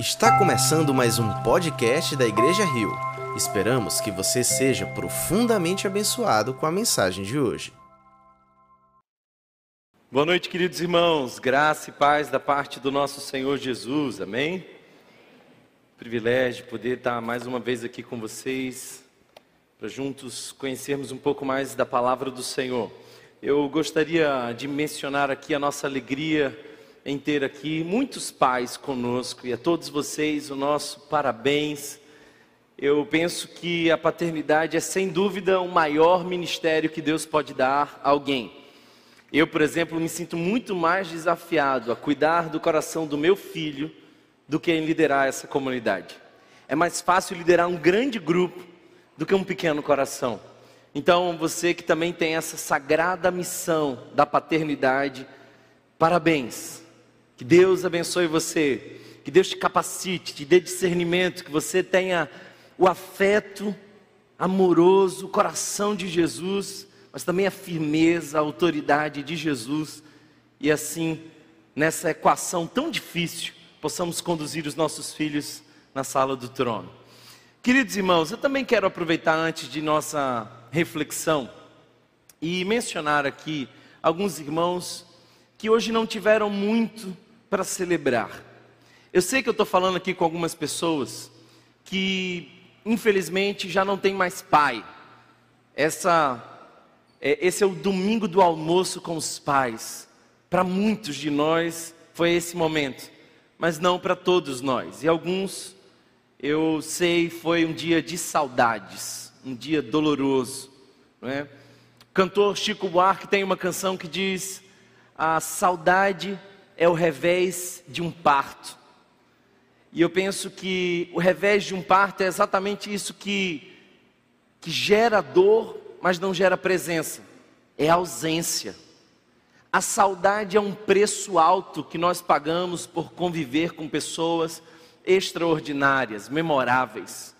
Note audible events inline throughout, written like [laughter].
Está começando mais um podcast da Igreja Rio. Esperamos que você seja profundamente abençoado com a mensagem de hoje. Boa noite, queridos irmãos. Graça e paz da parte do nosso Senhor Jesus. Amém? Privilégio poder estar mais uma vez aqui com vocês para juntos conhecermos um pouco mais da palavra do Senhor. Eu gostaria de mencionar aqui a nossa alegria em ter aqui muitos pais conosco e a todos vocês o nosso parabéns. Eu penso que a paternidade é sem dúvida o maior ministério que Deus pode dar a alguém. Eu, por exemplo, me sinto muito mais desafiado a cuidar do coração do meu filho do que em liderar essa comunidade. É mais fácil liderar um grande grupo do que um pequeno coração. Então, você que também tem essa sagrada missão da paternidade, parabéns. Que Deus abençoe você, que Deus te capacite, te dê discernimento, que você tenha o afeto amoroso, o coração de Jesus, mas também a firmeza, a autoridade de Jesus, e assim, nessa equação tão difícil, possamos conduzir os nossos filhos na sala do trono. Queridos irmãos, eu também quero aproveitar antes de nossa reflexão e mencionar aqui alguns irmãos que hoje não tiveram muito para celebrar. Eu sei que eu estou falando aqui com algumas pessoas que, infelizmente, já não tem mais pai. Essa, é, esse é o domingo do almoço com os pais. Para muitos de nós foi esse momento, mas não para todos nós. E alguns, eu sei, foi um dia de saudades, um dia doloroso. Não é? O cantor Chico Buarque tem uma canção que diz: A saudade é o revés de um parto. E eu penso que o revés de um parto é exatamente isso que, que gera dor, mas não gera presença. É ausência. A saudade é um preço alto que nós pagamos por conviver com pessoas extraordinárias, memoráveis.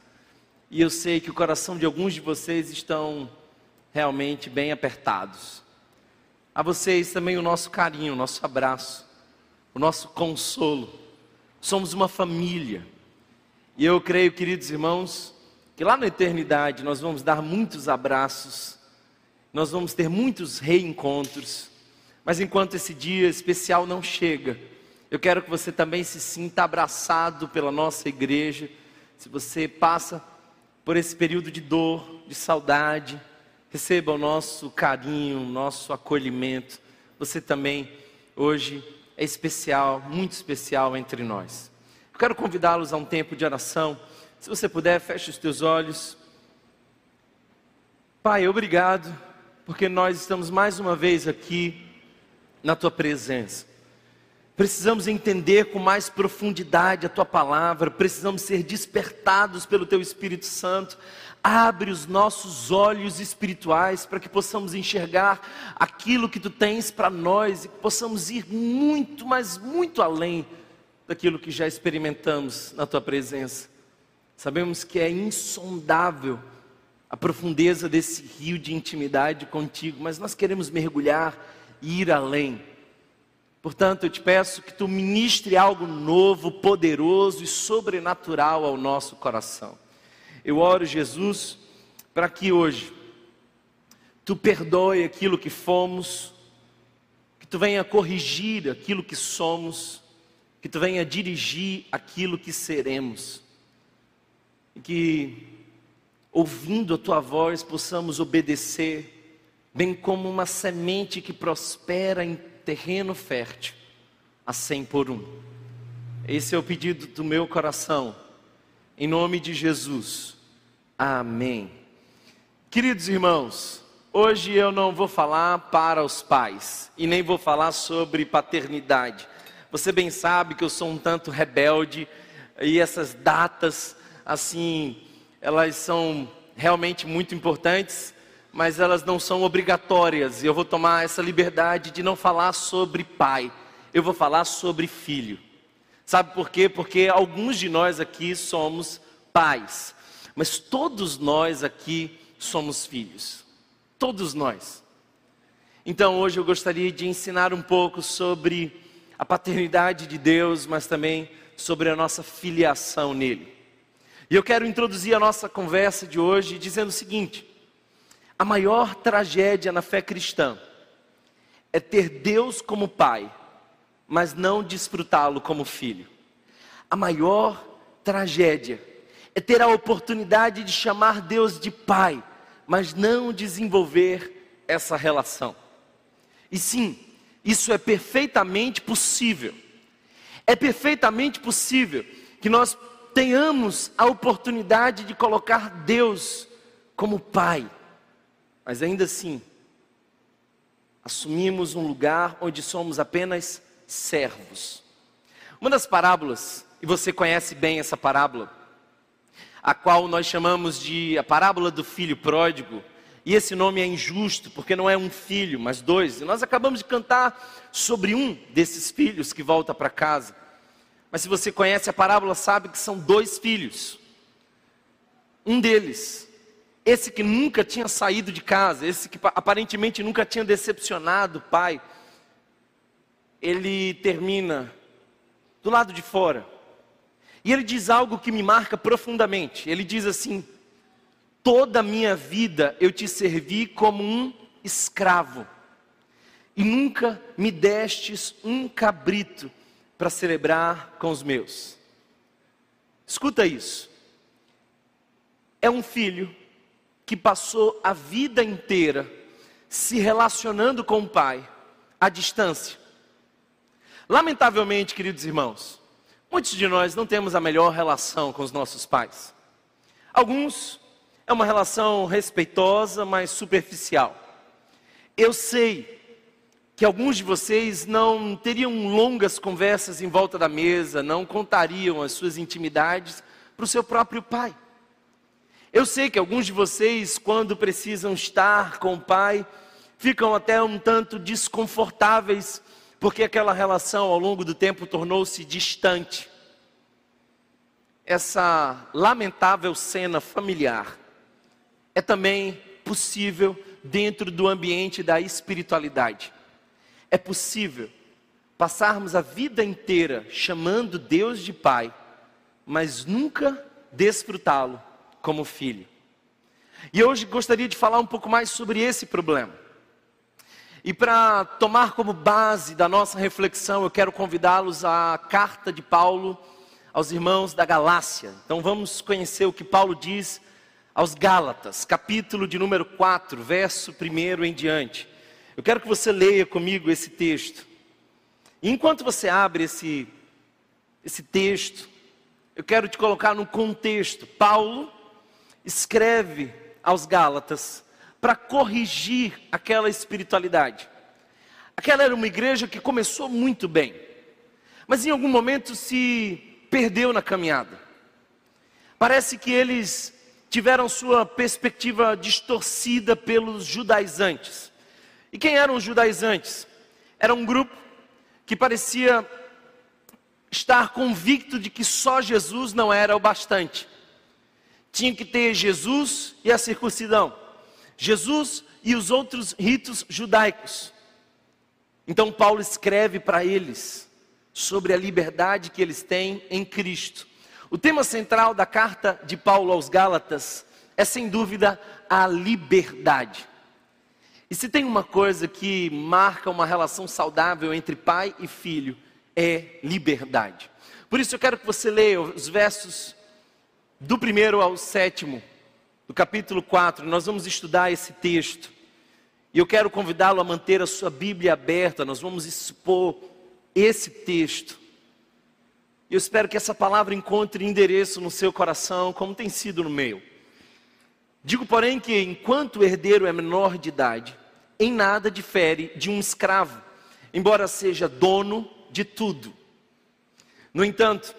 E eu sei que o coração de alguns de vocês estão realmente bem apertados. A vocês também o nosso carinho, o nosso abraço o nosso consolo. Somos uma família. E eu creio, queridos irmãos, que lá na eternidade nós vamos dar muitos abraços, nós vamos ter muitos reencontros. Mas enquanto esse dia especial não chega, eu quero que você também se sinta abraçado pela nossa igreja. Se você passa por esse período de dor, de saudade, receba o nosso carinho, o nosso acolhimento. Você também hoje é especial, muito especial entre nós. Eu quero convidá-los a um tempo de oração. Se você puder, feche os teus olhos. Pai, obrigado, porque nós estamos mais uma vez aqui na tua presença. Precisamos entender com mais profundidade a tua palavra, precisamos ser despertados pelo teu Espírito Santo Abre os nossos olhos espirituais para que possamos enxergar aquilo que tu tens para nós e que possamos ir muito, mas muito além daquilo que já experimentamos na tua presença. Sabemos que é insondável a profundeza desse rio de intimidade contigo, mas nós queremos mergulhar e ir além. Portanto, eu te peço que tu ministre algo novo, poderoso e sobrenatural ao nosso coração. Eu oro, Jesus, para que hoje tu perdoe aquilo que fomos, que tu venha corrigir aquilo que somos, que tu venha dirigir aquilo que seremos. E que ouvindo a tua voz possamos obedecer, bem como uma semente que prospera em terreno fértil, a cem por um. Esse é o pedido do meu coração em nome de Jesus. Amém. Queridos irmãos, hoje eu não vou falar para os pais e nem vou falar sobre paternidade. Você bem sabe que eu sou um tanto rebelde e essas datas, assim, elas são realmente muito importantes, mas elas não são obrigatórias. E eu vou tomar essa liberdade de não falar sobre pai, eu vou falar sobre filho. Sabe por quê? Porque alguns de nós aqui somos pais, mas todos nós aqui somos filhos. Todos nós. Então hoje eu gostaria de ensinar um pouco sobre a paternidade de Deus, mas também sobre a nossa filiação nele. E eu quero introduzir a nossa conversa de hoje dizendo o seguinte: a maior tragédia na fé cristã é ter Deus como pai, mas não desfrutá-lo como filho. A maior tragédia é ter a oportunidade de chamar Deus de pai, mas não desenvolver essa relação. E sim, isso é perfeitamente possível. É perfeitamente possível que nós tenhamos a oportunidade de colocar Deus como Pai, mas ainda assim, assumimos um lugar onde somos apenas servos. Uma das parábolas, e você conhece bem essa parábola, a qual nós chamamos de a parábola do filho pródigo, e esse nome é injusto, porque não é um filho, mas dois. E nós acabamos de cantar sobre um desses filhos que volta para casa. Mas se você conhece a parábola, sabe que são dois filhos. Um deles, esse que nunca tinha saído de casa, esse que aparentemente nunca tinha decepcionado o pai, ele termina do lado de fora. E ele diz algo que me marca profundamente. Ele diz assim: Toda a minha vida eu te servi como um escravo, e nunca me destes um cabrito para celebrar com os meus. Escuta isso. É um filho que passou a vida inteira se relacionando com o pai à distância. Lamentavelmente, queridos irmãos, muitos de nós não temos a melhor relação com os nossos pais. Alguns é uma relação respeitosa, mas superficial. Eu sei que alguns de vocês não teriam longas conversas em volta da mesa, não contariam as suas intimidades para o seu próprio pai. Eu sei que alguns de vocês, quando precisam estar com o pai, ficam até um tanto desconfortáveis, porque aquela relação ao longo do tempo tornou-se distante. Essa lamentável cena familiar é também possível dentro do ambiente da espiritualidade. É possível passarmos a vida inteira chamando Deus de Pai, mas nunca desfrutá-lo como filho. E hoje gostaria de falar um pouco mais sobre esse problema. E para tomar como base da nossa reflexão, eu quero convidá-los à carta de Paulo aos irmãos da Galácia. Então vamos conhecer o que Paulo diz aos Gálatas, capítulo de número 4, verso 1 em diante. Eu quero que você leia comigo esse texto. E enquanto você abre esse, esse texto, eu quero te colocar num contexto. Paulo escreve aos Gálatas para corrigir aquela espiritualidade. Aquela era uma igreja que começou muito bem, mas em algum momento se perdeu na caminhada. Parece que eles tiveram sua perspectiva distorcida pelos judaizantes. E quem eram os judaizantes? Era um grupo que parecia estar convicto de que só Jesus não era o bastante. Tinha que ter Jesus e a circuncidão, Jesus e os outros ritos judaicos. Então Paulo escreve para eles sobre a liberdade que eles têm em Cristo. O tema central da carta de Paulo aos Gálatas é sem dúvida a liberdade. E se tem uma coisa que marca uma relação saudável entre pai e filho, é liberdade. Por isso eu quero que você leia os versos do primeiro ao sétimo, do capítulo 4. Nós vamos estudar esse texto. E eu quero convidá-lo a manter a sua Bíblia aberta. Nós vamos expor esse texto. Eu espero que essa palavra encontre endereço no seu coração, como tem sido no meu. Digo, porém, que enquanto o herdeiro é menor de idade, em nada difere de um escravo, embora seja dono de tudo. No entanto,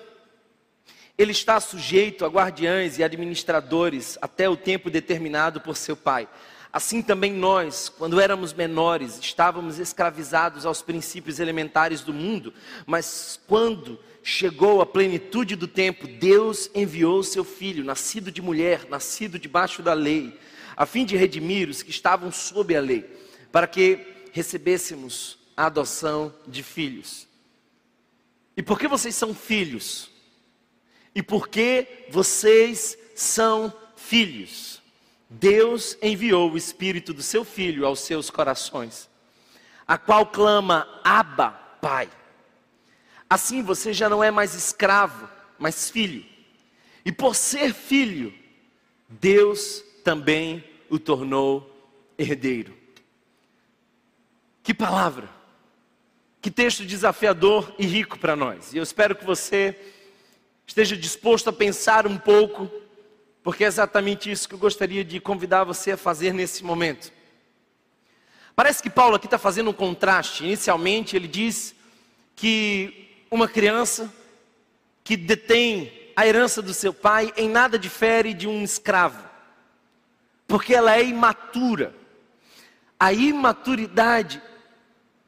ele está sujeito a guardiães e administradores até o tempo determinado por seu pai. Assim também nós, quando éramos menores, estávamos escravizados aos princípios elementares do mundo, mas quando chegou a plenitude do tempo, Deus enviou seu filho, nascido de mulher, nascido debaixo da lei, a fim de redimir os que estavam sob a lei para que recebêssemos a adoção de filhos. E porque vocês são filhos, e porque vocês são filhos. Deus enviou o Espírito do seu Filho aos seus corações, a qual clama: Abba, Pai. Assim você já não é mais escravo, mas filho. E por ser filho, Deus também o tornou herdeiro. Que palavra! Que texto desafiador e rico para nós. E eu espero que você esteja disposto a pensar um pouco, porque é exatamente isso que eu gostaria de convidar você a fazer nesse momento. Parece que Paulo aqui está fazendo um contraste. Inicialmente, ele diz que uma criança que detém a herança do seu pai em nada difere de um escravo, porque ela é imatura. A imaturidade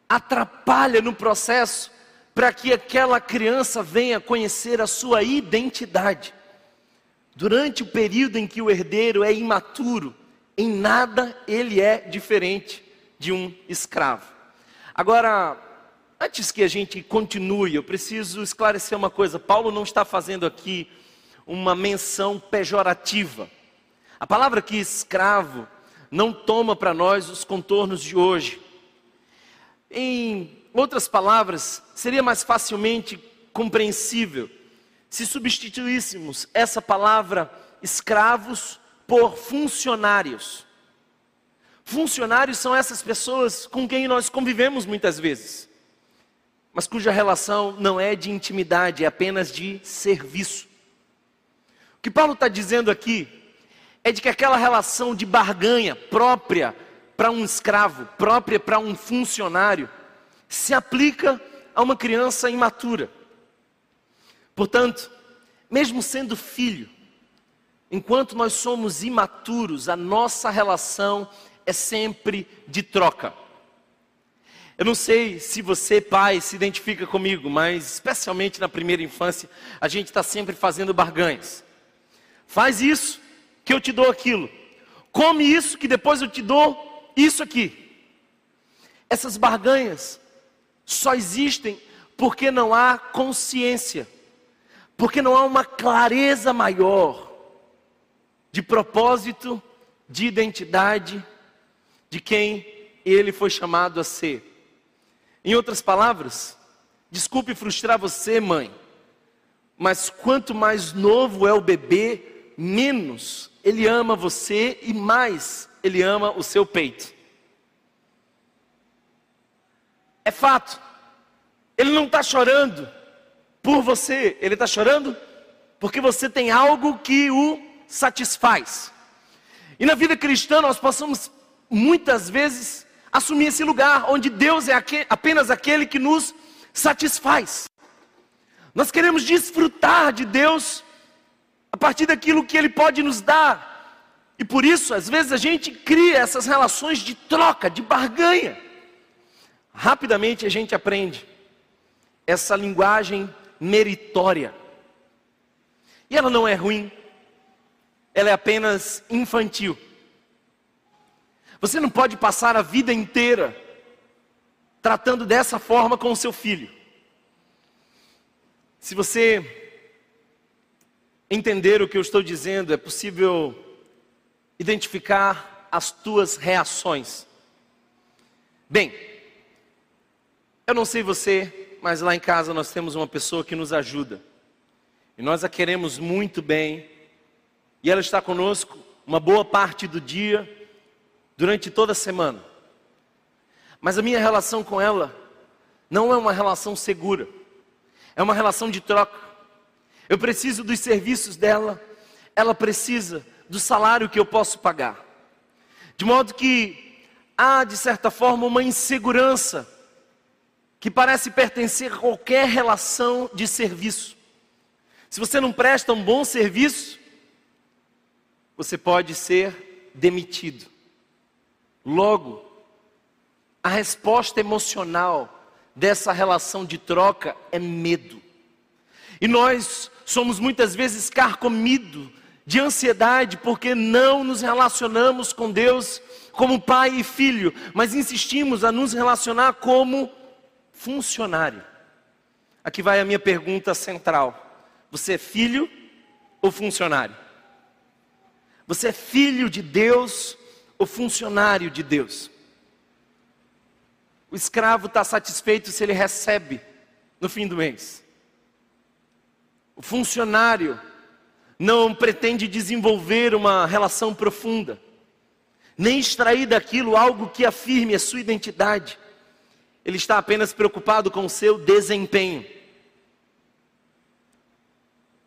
atrapalha no processo para que aquela criança venha conhecer a sua identidade. Durante o período em que o herdeiro é imaturo, em nada ele é diferente de um escravo. Agora, Antes que a gente continue, eu preciso esclarecer uma coisa. Paulo não está fazendo aqui uma menção pejorativa. A palavra aqui, escravo, não toma para nós os contornos de hoje. Em outras palavras, seria mais facilmente compreensível se substituíssemos essa palavra escravos por funcionários. Funcionários são essas pessoas com quem nós convivemos muitas vezes mas cuja relação não é de intimidade, é apenas de serviço. O que Paulo está dizendo aqui é de que aquela relação de barganha própria para um escravo, própria para um funcionário, se aplica a uma criança imatura. Portanto, mesmo sendo filho, enquanto nós somos imaturos, a nossa relação é sempre de troca. Eu não sei se você, pai, se identifica comigo, mas especialmente na primeira infância, a gente está sempre fazendo barganhas. Faz isso, que eu te dou aquilo. Come isso, que depois eu te dou isso aqui. Essas barganhas só existem porque não há consciência, porque não há uma clareza maior de propósito, de identidade, de quem ele foi chamado a ser. Em outras palavras, desculpe frustrar você, mãe, mas quanto mais novo é o bebê, menos ele ama você e mais ele ama o seu peito. É fato. Ele não está chorando por você, ele está chorando porque você tem algo que o satisfaz. E na vida cristã nós passamos muitas vezes assumir esse lugar onde Deus é apenas aquele que nos satisfaz. Nós queremos desfrutar de Deus a partir daquilo que Ele pode nos dar. E por isso, às vezes, a gente cria essas relações de troca, de barganha. Rapidamente a gente aprende essa linguagem meritória. E ela não é ruim, ela é apenas infantil. Você não pode passar a vida inteira tratando dessa forma com o seu filho. Se você entender o que eu estou dizendo, é possível identificar as tuas reações. Bem, eu não sei você, mas lá em casa nós temos uma pessoa que nos ajuda. E nós a queremos muito bem. E ela está conosco uma boa parte do dia durante toda a semana. Mas a minha relação com ela não é uma relação segura, é uma relação de troca. Eu preciso dos serviços dela, ela precisa do salário que eu posso pagar. De modo que há, de certa forma, uma insegurança que parece pertencer a qualquer relação de serviço. Se você não presta um bom serviço, você pode ser demitido. Logo, a resposta emocional dessa relação de troca é medo. E nós somos muitas vezes carcomidos de ansiedade porque não nos relacionamos com Deus como pai e filho, mas insistimos a nos relacionar como funcionário. Aqui vai a minha pergunta central: Você é filho ou funcionário? Você é filho de Deus ou funcionário de Deus? O escravo está satisfeito se ele recebe no fim do mês. O funcionário não pretende desenvolver uma relação profunda, nem extrair daquilo algo que afirme a sua identidade. Ele está apenas preocupado com o seu desempenho.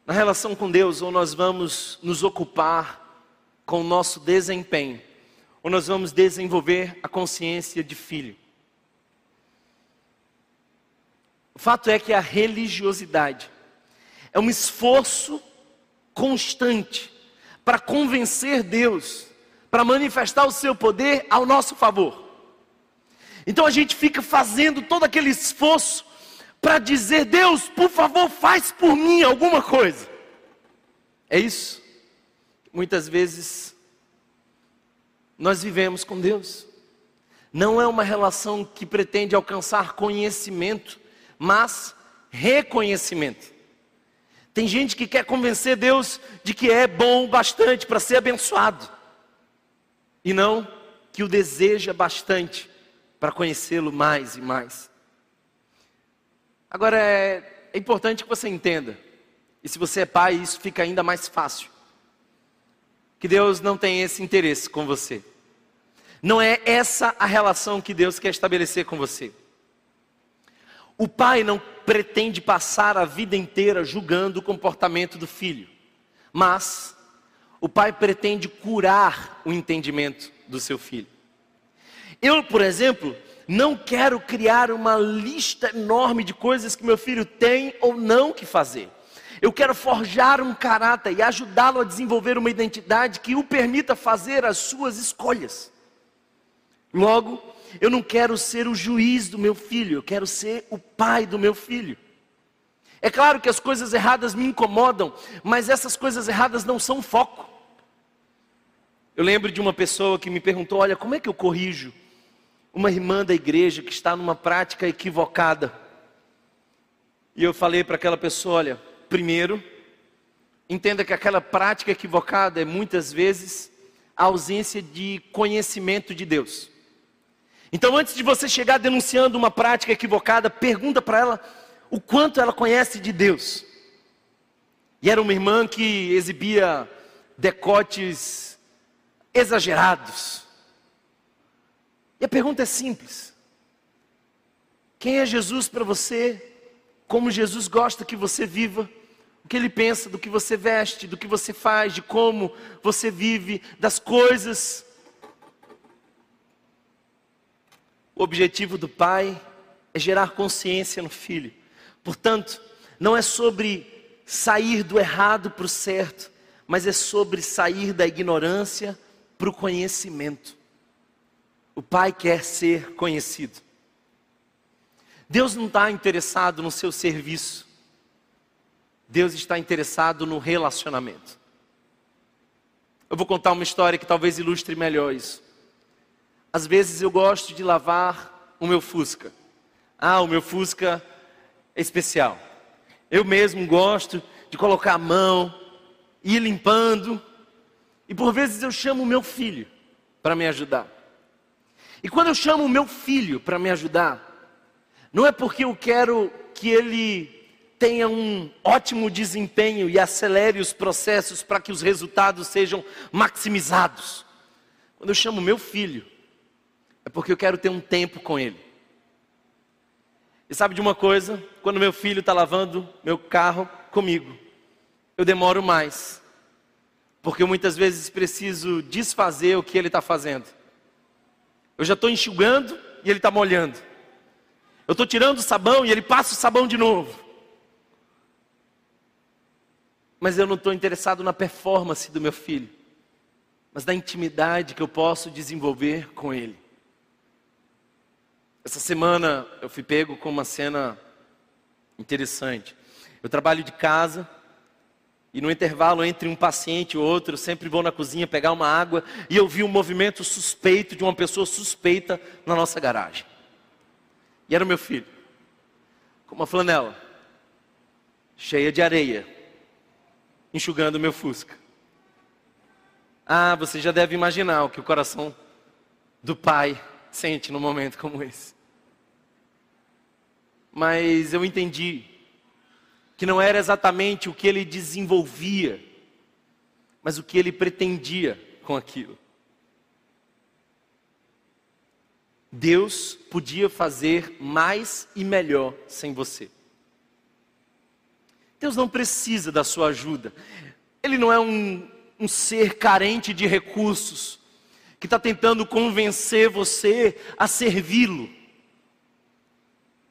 Na relação com Deus, ou nós vamos nos ocupar com o nosso desempenho, ou nós vamos desenvolver a consciência de filho. O fato é que a religiosidade é um esforço constante para convencer Deus, para manifestar o seu poder ao nosso favor. Então a gente fica fazendo todo aquele esforço para dizer: Deus, por favor, faz por mim alguma coisa. É isso. Muitas vezes nós vivemos com Deus. Não é uma relação que pretende alcançar conhecimento, mas reconhecimento. Tem gente que quer convencer Deus de que é bom bastante para ser abençoado, e não que o deseja bastante para conhecê-lo mais e mais. Agora é, é importante que você entenda, e se você é pai, isso fica ainda mais fácil, que Deus não tem esse interesse com você. Não é essa a relação que Deus quer estabelecer com você. O pai não pretende passar a vida inteira julgando o comportamento do filho, mas o pai pretende curar o entendimento do seu filho. Eu, por exemplo, não quero criar uma lista enorme de coisas que meu filho tem ou não que fazer. Eu quero forjar um caráter e ajudá-lo a desenvolver uma identidade que o permita fazer as suas escolhas. Logo, eu não quero ser o juiz do meu filho, eu quero ser o pai do meu filho. É claro que as coisas erradas me incomodam, mas essas coisas erradas não são foco. Eu lembro de uma pessoa que me perguntou: Olha, como é que eu corrijo uma irmã da igreja que está numa prática equivocada? E eu falei para aquela pessoa: Olha, primeiro, entenda que aquela prática equivocada é muitas vezes a ausência de conhecimento de Deus. Então, antes de você chegar denunciando uma prática equivocada, pergunta para ela o quanto ela conhece de Deus. E era uma irmã que exibia decotes exagerados. A pergunta é simples: quem é Jesus para você? Como Jesus gosta que você viva? O que ele pensa do que você veste, do que você faz, de como você vive, das coisas O objetivo do pai é gerar consciência no filho. Portanto, não é sobre sair do errado para o certo, mas é sobre sair da ignorância para o conhecimento. O pai quer ser conhecido. Deus não está interessado no seu serviço. Deus está interessado no relacionamento. Eu vou contar uma história que talvez ilustre melhor isso. Às vezes eu gosto de lavar o meu Fusca. Ah, o meu Fusca é especial. Eu mesmo gosto de colocar a mão, ir limpando. E por vezes eu chamo o meu filho para me ajudar. E quando eu chamo o meu filho para me ajudar, não é porque eu quero que ele tenha um ótimo desempenho e acelere os processos para que os resultados sejam maximizados. Quando eu chamo meu filho, é porque eu quero ter um tempo com ele. E sabe de uma coisa? Quando meu filho está lavando meu carro comigo, eu demoro mais. Porque eu muitas vezes preciso desfazer o que ele está fazendo. Eu já estou enxugando e ele está molhando. Eu estou tirando o sabão e ele passa o sabão de novo. Mas eu não estou interessado na performance do meu filho, mas na intimidade que eu posso desenvolver com ele. Essa semana eu fui pego com uma cena interessante. Eu trabalho de casa e no intervalo entre um paciente e outro, sempre vou na cozinha pegar uma água e eu vi um movimento suspeito de uma pessoa suspeita na nossa garagem. E era o meu filho, com uma flanela cheia de areia enxugando meu fusca. Ah, você já deve imaginar o que o coração do pai sente num momento como esse. Mas eu entendi que não era exatamente o que ele desenvolvia, mas o que ele pretendia com aquilo. Deus podia fazer mais e melhor sem você. Deus não precisa da sua ajuda. Ele não é um, um ser carente de recursos, que está tentando convencer você a servi-lo.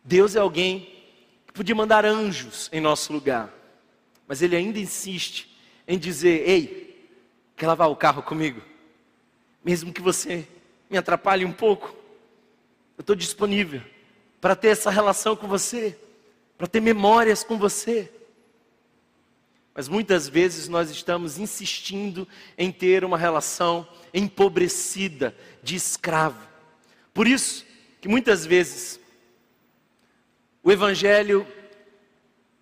Deus é alguém podia mandar anjos em nosso lugar, mas Ele ainda insiste em dizer: Ei, quer lavar o carro comigo? Mesmo que você me atrapalhe um pouco, eu estou disponível para ter essa relação com você, para ter memórias com você. Mas muitas vezes nós estamos insistindo em ter uma relação empobrecida de escravo. Por isso que muitas vezes o evangelho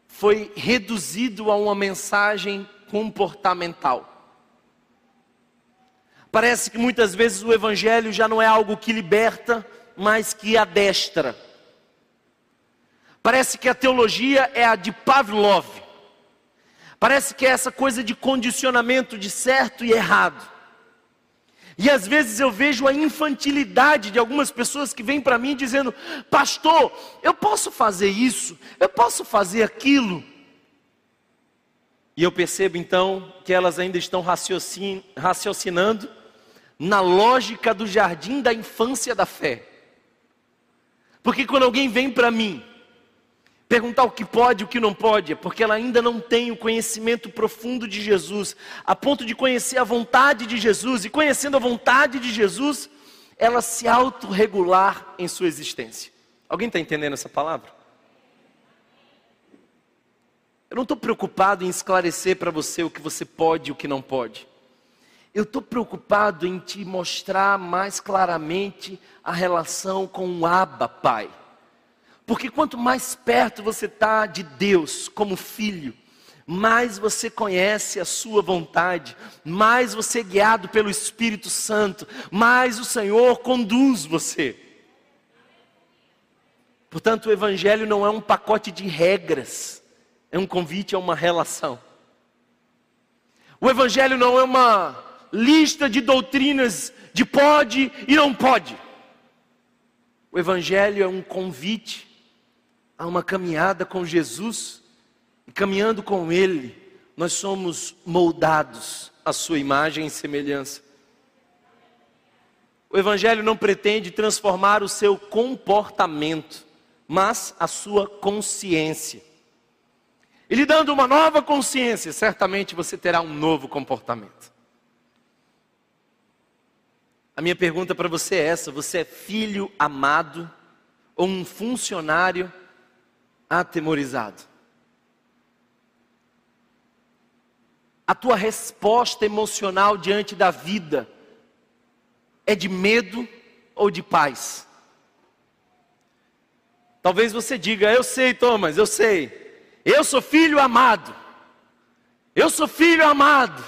foi reduzido a uma mensagem comportamental. Parece que muitas vezes o evangelho já não é algo que liberta, mas que adestra. Parece que a teologia é a de Pavlov. Parece que é essa coisa de condicionamento de certo e errado. E às vezes eu vejo a infantilidade de algumas pessoas que vêm para mim dizendo: Pastor, eu posso fazer isso, eu posso fazer aquilo. E eu percebo então que elas ainda estão raciocin raciocinando na lógica do jardim da infância da fé. Porque quando alguém vem para mim perguntar o que pode e o que não pode, é porque ela ainda não tem o conhecimento profundo de Jesus, a ponto de conhecer a vontade de Jesus, e conhecendo a vontade de Jesus, ela se autorregular em sua existência. Alguém está entendendo essa palavra? Eu não estou preocupado em esclarecer para você o que você pode e o que não pode. Eu estou preocupado em te mostrar mais claramente a relação com o Abba, Pai. Porque quanto mais perto você está de Deus como filho, mais você conhece a sua vontade, mais você é guiado pelo Espírito Santo, mais o Senhor conduz você. Portanto, o Evangelho não é um pacote de regras, é um convite a uma relação. O Evangelho não é uma lista de doutrinas de pode e não pode. O Evangelho é um convite a uma caminhada com Jesus, e caminhando com Ele, nós somos moldados à Sua imagem e semelhança. O Evangelho não pretende transformar o seu comportamento, mas a sua consciência. E lhe dando uma nova consciência, certamente você terá um novo comportamento. A minha pergunta para você é essa: você é filho amado ou um funcionário atemorizado? A tua resposta emocional diante da vida é de medo ou de paz? Talvez você diga: Eu sei, Thomas, eu sei. Eu sou filho amado. Eu sou filho amado.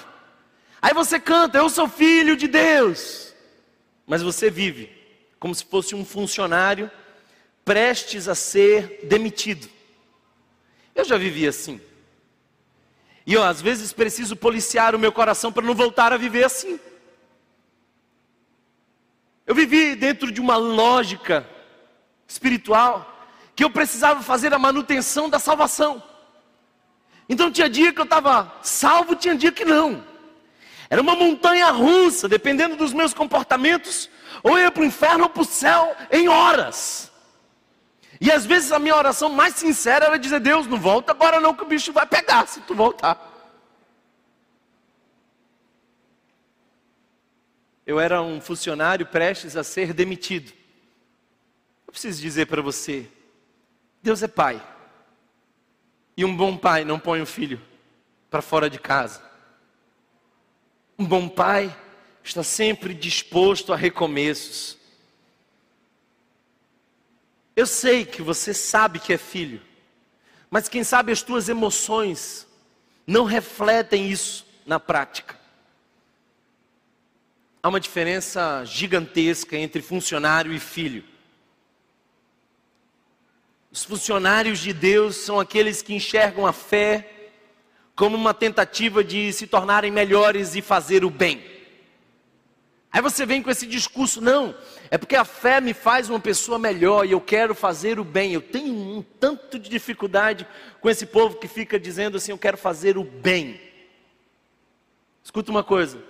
Aí você canta: Eu sou filho de Deus mas você vive como se fosse um funcionário prestes a ser demitido. Eu já vivi assim. E eu, às vezes, preciso policiar o meu coração para não voltar a viver assim. Eu vivi dentro de uma lógica espiritual que eu precisava fazer a manutenção da salvação. Então tinha dia que eu estava salvo, tinha dia que não. Era uma montanha russa, dependendo dos meus comportamentos, ou eu ia para o inferno ou para o céu em horas. E às vezes a minha oração mais sincera era dizer: Deus, não volta agora não, que o bicho vai pegar se tu voltar. Eu era um funcionário prestes a ser demitido. Eu preciso dizer para você: Deus é pai. E um bom pai não põe o filho para fora de casa. Um bom pai está sempre disposto a recomeços. Eu sei que você sabe que é filho, mas quem sabe as tuas emoções não refletem isso na prática. Há uma diferença gigantesca entre funcionário e filho. Os funcionários de Deus são aqueles que enxergam a fé como uma tentativa de se tornarem melhores e fazer o bem. Aí você vem com esse discurso, não, é porque a fé me faz uma pessoa melhor e eu quero fazer o bem. Eu tenho um tanto de dificuldade com esse povo que fica dizendo assim: eu quero fazer o bem. Escuta uma coisa: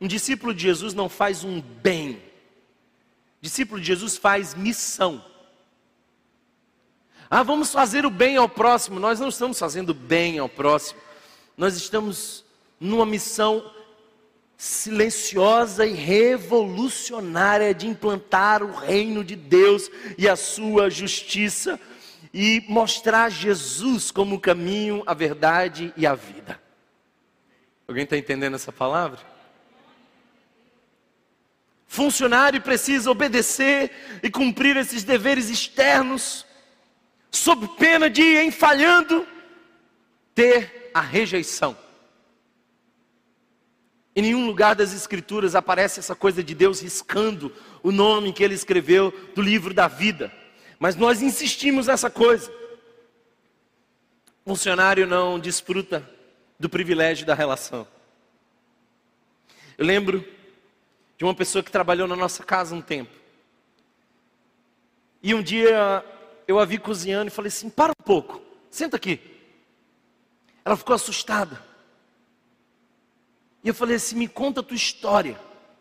um discípulo de Jesus não faz um bem, discípulo de Jesus faz missão. Ah, vamos fazer o bem ao próximo. Nós não estamos fazendo bem ao próximo. Nós estamos numa missão silenciosa e revolucionária de implantar o reino de Deus e a sua justiça e mostrar Jesus como o caminho, a verdade e a vida. Alguém está entendendo essa palavra? Funcionário precisa obedecer e cumprir esses deveres externos sob pena de, em falhando, ter a rejeição. Em nenhum lugar das Escrituras aparece essa coisa de Deus riscando o nome que ele escreveu do livro da vida. Mas nós insistimos nessa coisa. O funcionário não desfruta do privilégio da relação. Eu lembro de uma pessoa que trabalhou na nossa casa um tempo. E um dia eu a vi cozinhando e falei assim: para um pouco, senta aqui. Ela ficou assustada. Eu falei assim: me conta a tua história,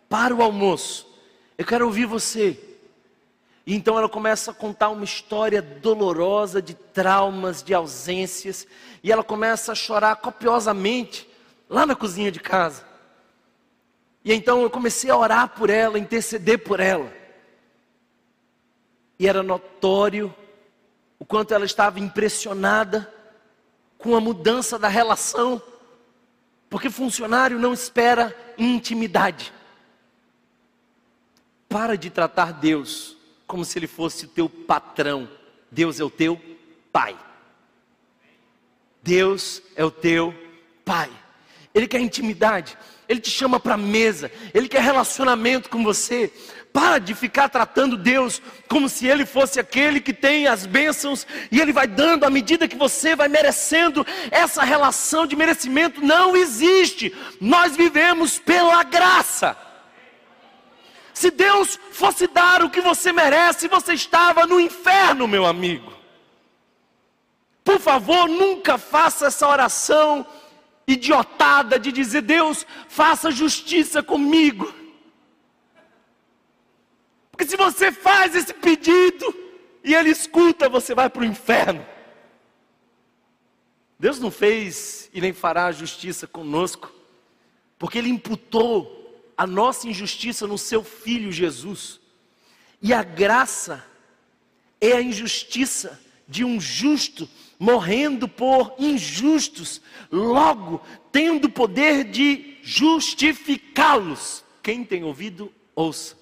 para o almoço, eu quero ouvir você. E então ela começa a contar uma história dolorosa de traumas, de ausências, e ela começa a chorar copiosamente lá na cozinha de casa. E então eu comecei a orar por ela, interceder por ela. E era notório o quanto ela estava impressionada com a mudança da relação, porque funcionário não espera intimidade. Para de tratar Deus como se Ele fosse o teu patrão. Deus é o teu pai. Deus é o teu pai. Ele quer intimidade. Ele te chama para a mesa. Ele quer relacionamento com você. Para de ficar tratando Deus como se Ele fosse aquele que tem as bênçãos e Ele vai dando à medida que você vai merecendo. Essa relação de merecimento não existe. Nós vivemos pela graça. Se Deus fosse dar o que você merece, você estava no inferno, meu amigo. Por favor, nunca faça essa oração idiotada de dizer: Deus, faça justiça comigo. Porque se você faz esse pedido e ele escuta, você vai para o inferno. Deus não fez e nem fará justiça conosco, porque Ele imputou a nossa injustiça no Seu Filho Jesus. E a graça é a injustiça de um justo morrendo por injustos, logo tendo o poder de justificá-los. Quem tem ouvido, ouça.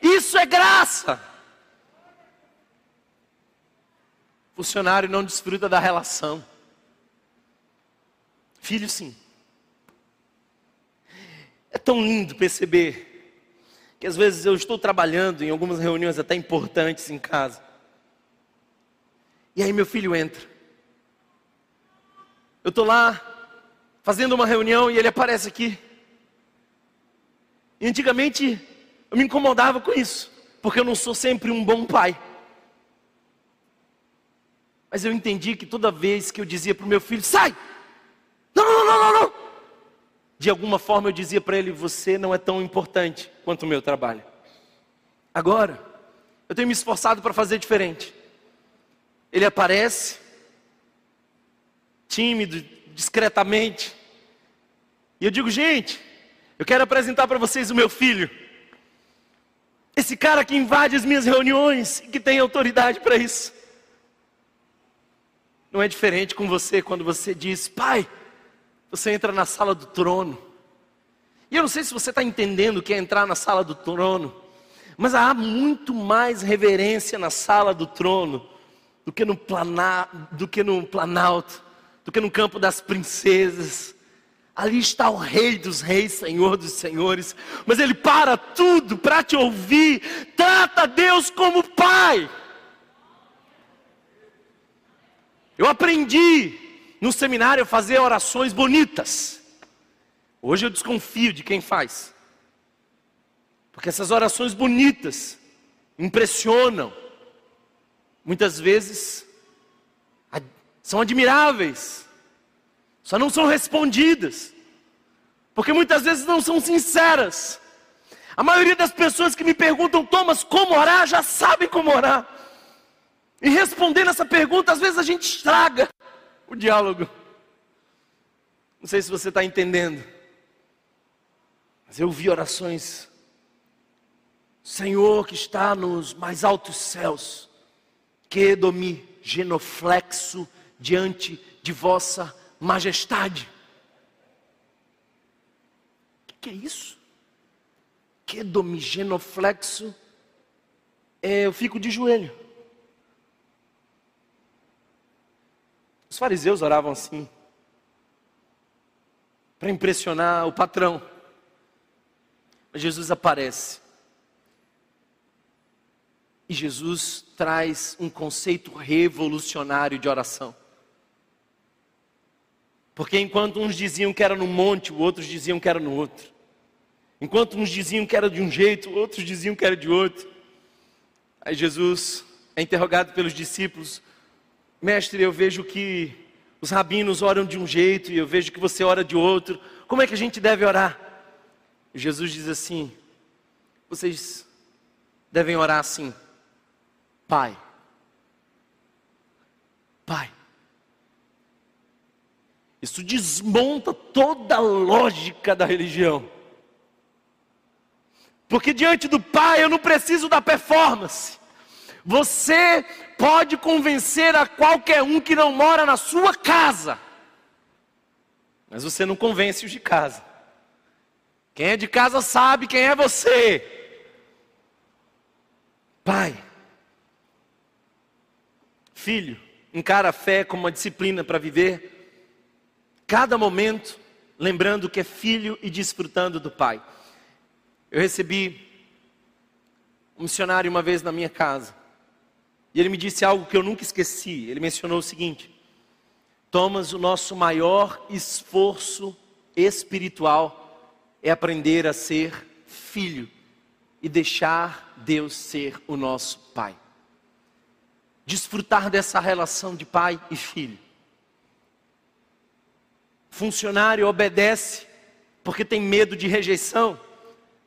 Isso é graça. Funcionário não desfruta da relação. Filho, sim. É tão lindo perceber que às vezes eu estou trabalhando em algumas reuniões até importantes em casa. E aí meu filho entra. Eu estou lá fazendo uma reunião e ele aparece aqui. E antigamente eu me incomodava com isso, porque eu não sou sempre um bom pai. Mas eu entendi que toda vez que eu dizia para o meu filho, sai! Não, não, não, não, não! De alguma forma eu dizia para ele, você não é tão importante quanto o meu trabalho. Agora, eu tenho me esforçado para fazer diferente. Ele aparece, tímido, discretamente, e eu digo, gente, eu quero apresentar para vocês o meu filho. Esse cara que invade as minhas reuniões e que tem autoridade para isso. Não é diferente com você quando você diz, pai, você entra na sala do trono. E eu não sei se você está entendendo o que é entrar na sala do trono, mas há muito mais reverência na sala do trono do que no, plana, do que no Planalto, do que no campo das princesas. Ali está o Rei dos Reis, Senhor dos Senhores, mas Ele para tudo para te ouvir. Trata Deus como Pai. Eu aprendi no seminário a fazer orações bonitas. Hoje eu desconfio de quem faz, porque essas orações bonitas impressionam, muitas vezes são admiráveis, só não são respondidas, porque muitas vezes não são sinceras. A maioria das pessoas que me perguntam, Thomas, como orar, já sabem como orar. E respondendo essa pergunta, às vezes a gente estraga o diálogo. Não sei se você está entendendo, mas eu vi orações. Senhor que está nos mais altos céus, que me genoflexo diante de vossa majestade. O que, é isso? Que me genoflexo, é, eu fico de joelho. Os fariseus oravam assim, para impressionar o patrão. Mas Jesus aparece. E Jesus traz um conceito revolucionário de oração. Porque enquanto uns diziam que era no monte, outros diziam que era no outro. Enquanto uns diziam que era de um jeito, outros diziam que era de outro. Aí Jesus é interrogado pelos discípulos: Mestre, eu vejo que os rabinos oram de um jeito e eu vejo que você ora de outro. Como é que a gente deve orar? Jesus diz assim: Vocês devem orar assim, Pai. Pai. Isso desmonta toda a lógica da religião. Porque diante do Pai eu não preciso da performance. Você pode convencer a qualquer um que não mora na sua casa, mas você não convence os de casa. Quem é de casa sabe quem é você. Pai, filho, encara a fé como uma disciplina para viver cada momento, lembrando que é filho e desfrutando do Pai. Eu recebi um missionário uma vez na minha casa. E ele me disse algo que eu nunca esqueci. Ele mencionou o seguinte: Thomas, o nosso maior esforço espiritual é aprender a ser filho e deixar Deus ser o nosso Pai. Desfrutar dessa relação de pai e filho. Funcionário obedece porque tem medo de rejeição,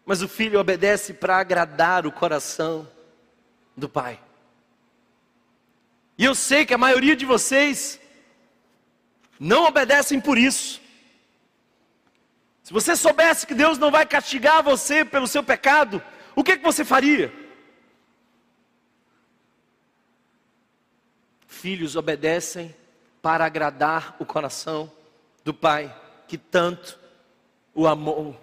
mas o filho obedece para agradar o coração do pai. E eu sei que a maioria de vocês não obedecem por isso. Se você soubesse que Deus não vai castigar você pelo seu pecado, o que, que você faria? Filhos obedecem para agradar o coração do Pai que tanto o amou.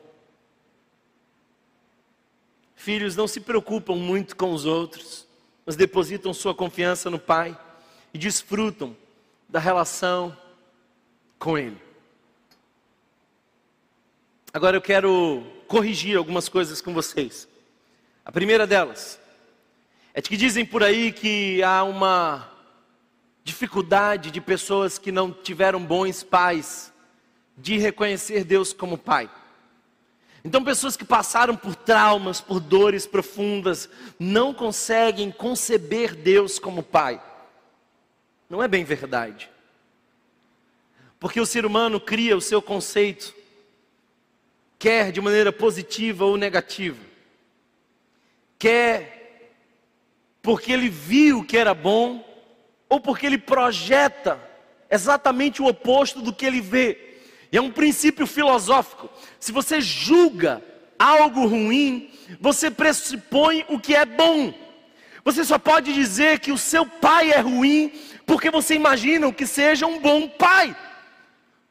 Filhos não se preocupam muito com os outros, mas depositam sua confiança no Pai e desfrutam da relação com Ele. Agora eu quero corrigir algumas coisas com vocês. A primeira delas é de que dizem por aí que há uma dificuldade de pessoas que não tiveram bons pais de reconhecer Deus como Pai. Então, pessoas que passaram por traumas, por dores profundas, não conseguem conceber Deus como Pai. Não é bem verdade. Porque o ser humano cria o seu conceito, quer de maneira positiva ou negativa. Quer porque ele viu que era bom, ou porque ele projeta exatamente o oposto do que ele vê. E é um princípio filosófico. Se você julga algo ruim, você pressupõe o que é bom. Você só pode dizer que o seu pai é ruim porque você imagina que seja um bom pai.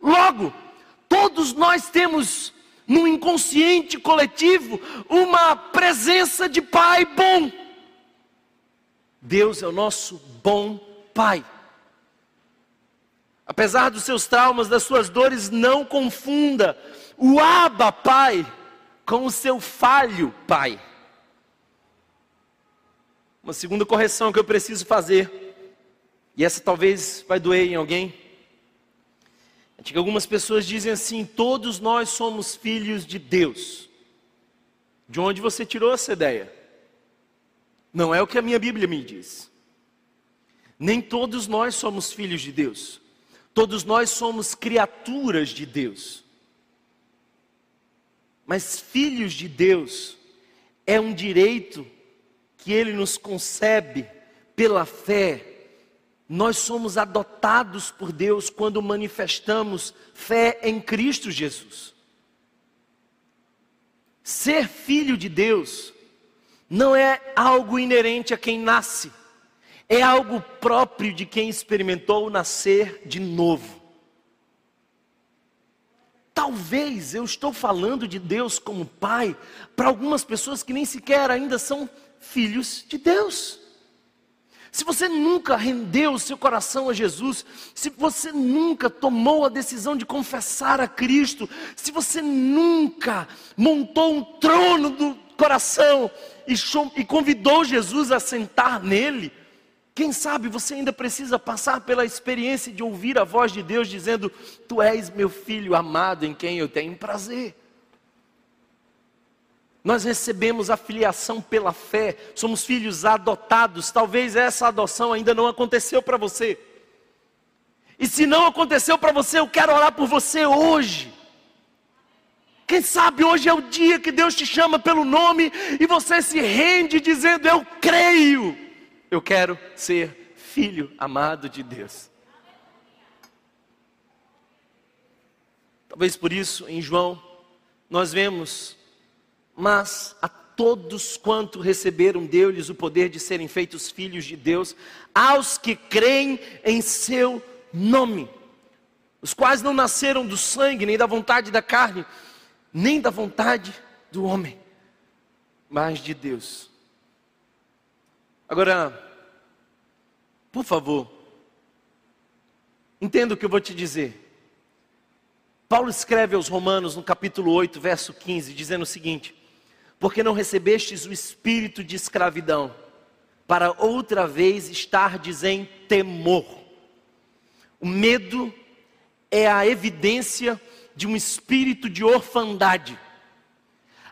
Logo, todos nós temos no inconsciente coletivo uma presença de pai bom. Deus é o nosso bom pai. Apesar dos seus traumas, das suas dores, não confunda o Abba Pai com o seu falho Pai. Uma segunda correção que eu preciso fazer, e essa talvez vai doer em alguém, é que algumas pessoas dizem assim: todos nós somos filhos de Deus. De onde você tirou essa ideia? Não é o que a minha Bíblia me diz. Nem todos nós somos filhos de Deus. Todos nós somos criaturas de Deus. Mas filhos de Deus é um direito que Ele nos concebe pela fé. Nós somos adotados por Deus quando manifestamos fé em Cristo Jesus. Ser filho de Deus não é algo inerente a quem nasce, é algo próprio de quem experimentou nascer de novo. Talvez eu estou falando de Deus como pai para algumas pessoas que nem sequer ainda são filhos de Deus. Se você nunca rendeu o seu coração a Jesus, se você nunca tomou a decisão de confessar a Cristo, se você nunca montou um trono do coração e, e convidou Jesus a sentar nele, quem sabe você ainda precisa passar pela experiência de ouvir a voz de Deus dizendo: Tu és meu filho amado em quem eu tenho prazer. Nós recebemos a filiação pela fé, somos filhos adotados. Talvez essa adoção ainda não aconteceu para você. E se não aconteceu para você, eu quero orar por você hoje. Quem sabe hoje é o dia que Deus te chama pelo nome e você se rende dizendo: Eu creio. Eu quero ser filho amado de Deus. Talvez por isso, em João, nós vemos, mas a todos quanto receberam, deu-lhes o poder de serem feitos filhos de Deus, aos que creem em seu nome, os quais não nasceram do sangue, nem da vontade da carne, nem da vontade do homem, mas de Deus. Agora, por favor, entenda o que eu vou te dizer. Paulo escreve aos Romanos no capítulo 8, verso 15, dizendo o seguinte: Porque não recebestes o espírito de escravidão, para outra vez estardes em temor. O medo é a evidência de um espírito de orfandade.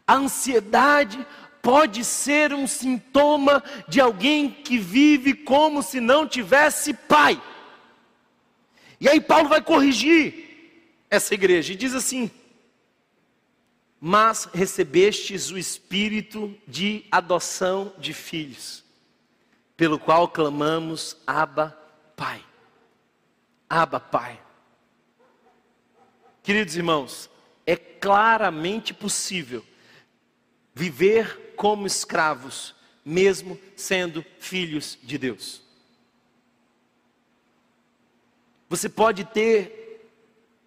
A ansiedade pode ser um sintoma de alguém que vive como se não tivesse pai. E aí Paulo vai corrigir essa igreja e diz assim: Mas recebestes o espírito de adoção de filhos, pelo qual clamamos Abba, Pai. Abba, Pai. Queridos irmãos, é claramente possível viver como escravos, mesmo sendo filhos de Deus. Você pode ter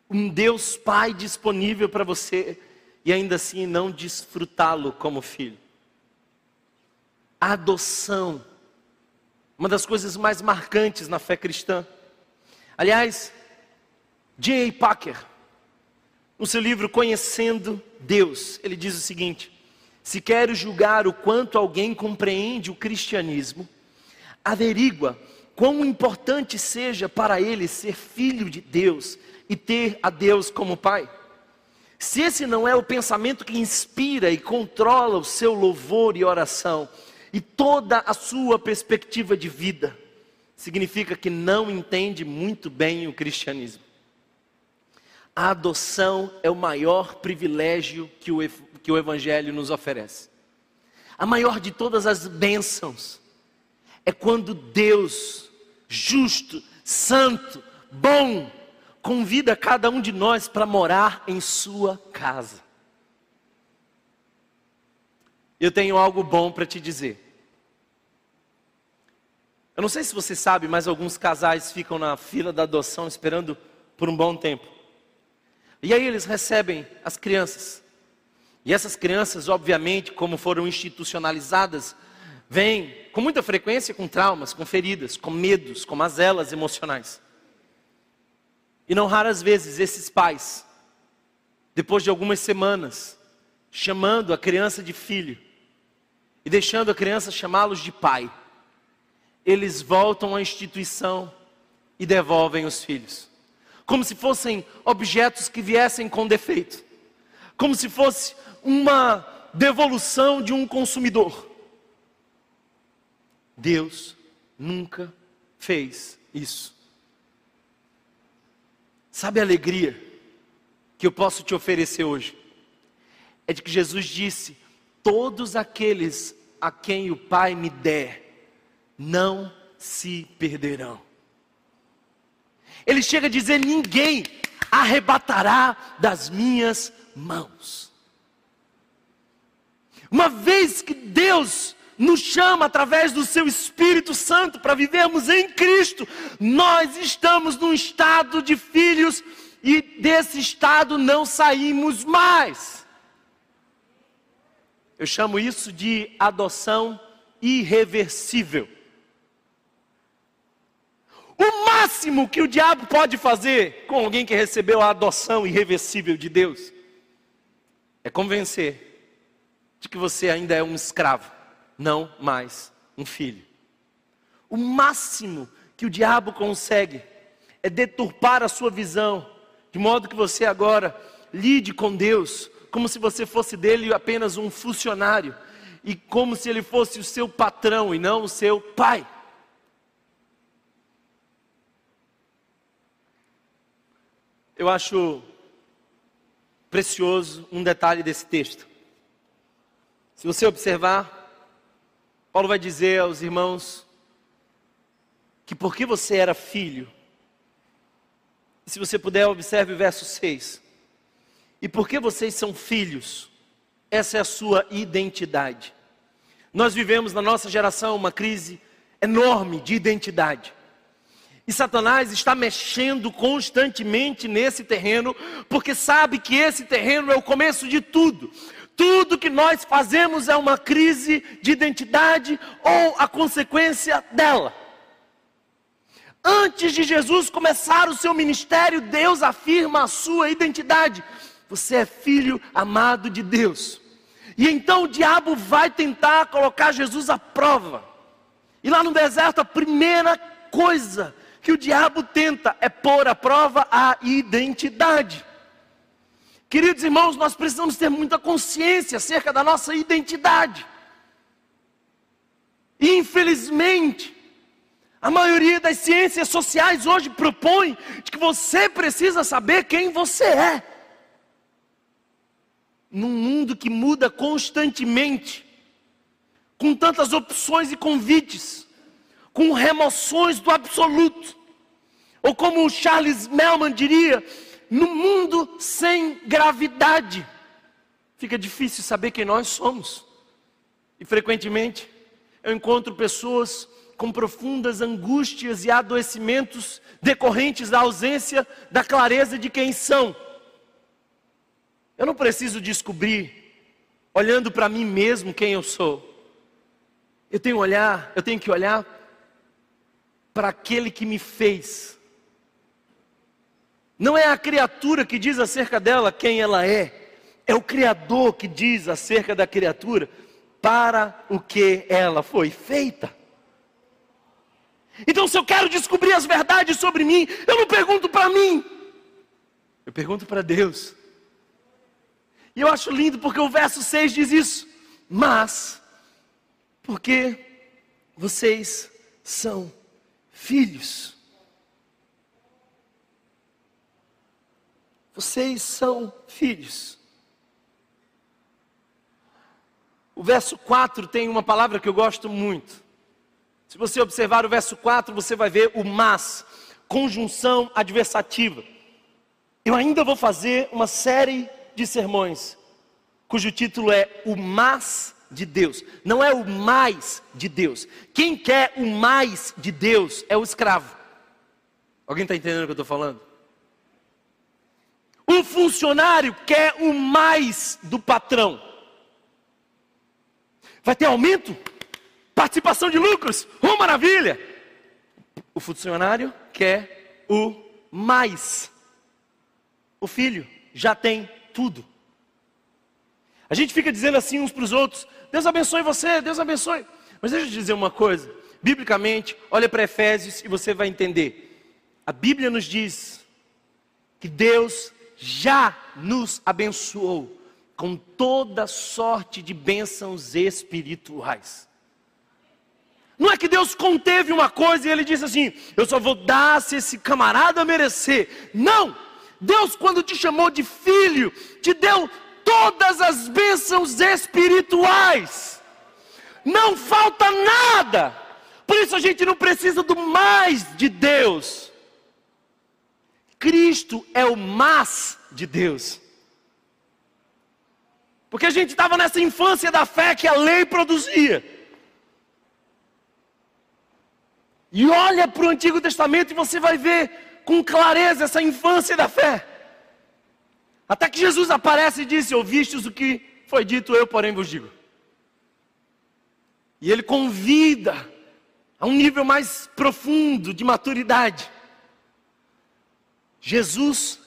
um Deus Pai disponível para você e ainda assim não desfrutá-lo como filho. A adoção, uma das coisas mais marcantes na fé cristã. Aliás, J.A. Packer, no seu livro Conhecendo Deus, ele diz o seguinte: se quer julgar o quanto alguém compreende o cristianismo, averigua quão importante seja para ele ser filho de Deus e ter a Deus como Pai. Se esse não é o pensamento que inspira e controla o seu louvor e oração, e toda a sua perspectiva de vida, significa que não entende muito bem o cristianismo. A adoção é o maior privilégio que o, que o Evangelho nos oferece. A maior de todas as bênçãos é quando Deus, justo, santo, bom, convida cada um de nós para morar em Sua casa. Eu tenho algo bom para te dizer. Eu não sei se você sabe, mas alguns casais ficam na fila da adoção esperando por um bom tempo. E aí eles recebem as crianças. E essas crianças, obviamente, como foram institucionalizadas vêm com muita frequência com traumas, com feridas, com medos, com mazelas emocionais. E não raras vezes esses pais, depois de algumas semanas, chamando a criança de filho e deixando a criança chamá-los de pai, eles voltam à instituição e devolvem os filhos, como se fossem objetos que viessem com defeito, como se fosse uma devolução de um consumidor. Deus nunca fez isso. Sabe a alegria que eu posso te oferecer hoje? É de que Jesus disse: Todos aqueles a quem o Pai me der, não se perderão. Ele chega a dizer: Ninguém arrebatará das minhas mãos. Uma vez que Deus nos chama através do seu Espírito Santo para vivermos em Cristo, nós estamos num estado de filhos e desse estado não saímos mais. Eu chamo isso de adoção irreversível. O máximo que o diabo pode fazer com alguém que recebeu a adoção irreversível de Deus é convencer de que você ainda é um escravo não mais um filho. O máximo que o diabo consegue é deturpar a sua visão, de modo que você agora lide com Deus como se você fosse dele apenas um funcionário e como se ele fosse o seu patrão e não o seu pai. Eu acho precioso um detalhe desse texto. Se você observar, Paulo vai dizer aos irmãos que porque você era filho, se você puder, observe o verso 6. E porque vocês são filhos, essa é a sua identidade. Nós vivemos na nossa geração uma crise enorme de identidade. E Satanás está mexendo constantemente nesse terreno, porque sabe que esse terreno é o começo de tudo. Tudo que nós fazemos é uma crise de identidade ou a consequência dela. Antes de Jesus começar o seu ministério, Deus afirma a sua identidade. Você é filho amado de Deus. E então o diabo vai tentar colocar Jesus à prova. E lá no deserto, a primeira coisa que o diabo tenta é pôr à prova a identidade. Queridos irmãos, nós precisamos ter muita consciência acerca da nossa identidade. Infelizmente, a maioria das ciências sociais hoje propõe que você precisa saber quem você é. Num mundo que muda constantemente, com tantas opções e convites, com remoções do absoluto, ou como o Charles Melman diria, no mundo sem gravidade, fica difícil saber quem nós somos. E frequentemente eu encontro pessoas com profundas angústias e adoecimentos decorrentes da ausência da clareza de quem são. Eu não preciso descobrir, olhando para mim mesmo, quem eu sou. Eu tenho olhar, eu tenho que olhar para aquele que me fez não é a criatura que diz acerca dela quem ela é, é o Criador que diz acerca da criatura para o que ela foi feita. Então, se eu quero descobrir as verdades sobre mim, eu não pergunto para mim, eu pergunto para Deus. E eu acho lindo porque o verso 6 diz isso. Mas, porque vocês são filhos. Vocês são filhos. O verso 4 tem uma palavra que eu gosto muito. Se você observar o verso 4, você vai ver o mas, conjunção adversativa. Eu ainda vou fazer uma série de sermões, cujo título é O Mas de Deus. Não é o mais de Deus. Quem quer o mais de Deus é o escravo. Alguém está entendendo o que eu estou falando? Um funcionário quer o mais do patrão. Vai ter aumento? Participação de lucros, uma maravilha. O funcionário quer o mais. O filho já tem tudo. A gente fica dizendo assim uns para os outros: Deus abençoe você, Deus abençoe. Mas deixa eu te dizer uma coisa: biblicamente, olha para Efésios e você vai entender. A Bíblia nos diz que Deus já nos abençoou com toda sorte de bênçãos espirituais. Não é que Deus conteve uma coisa e ele disse assim: eu só vou dar se esse camarada merecer. Não! Deus, quando te chamou de filho, te deu todas as bênçãos espirituais. Não falta nada. Por isso a gente não precisa do mais de Deus. Cristo é o mais de Deus. Porque a gente estava nessa infância da fé que a lei produzia. E olha para o Antigo Testamento e você vai ver com clareza essa infância da fé. Até que Jesus aparece e disse: Ouvistes o que foi dito, eu, porém, vos digo. E ele convida a um nível mais profundo de maturidade. Jesus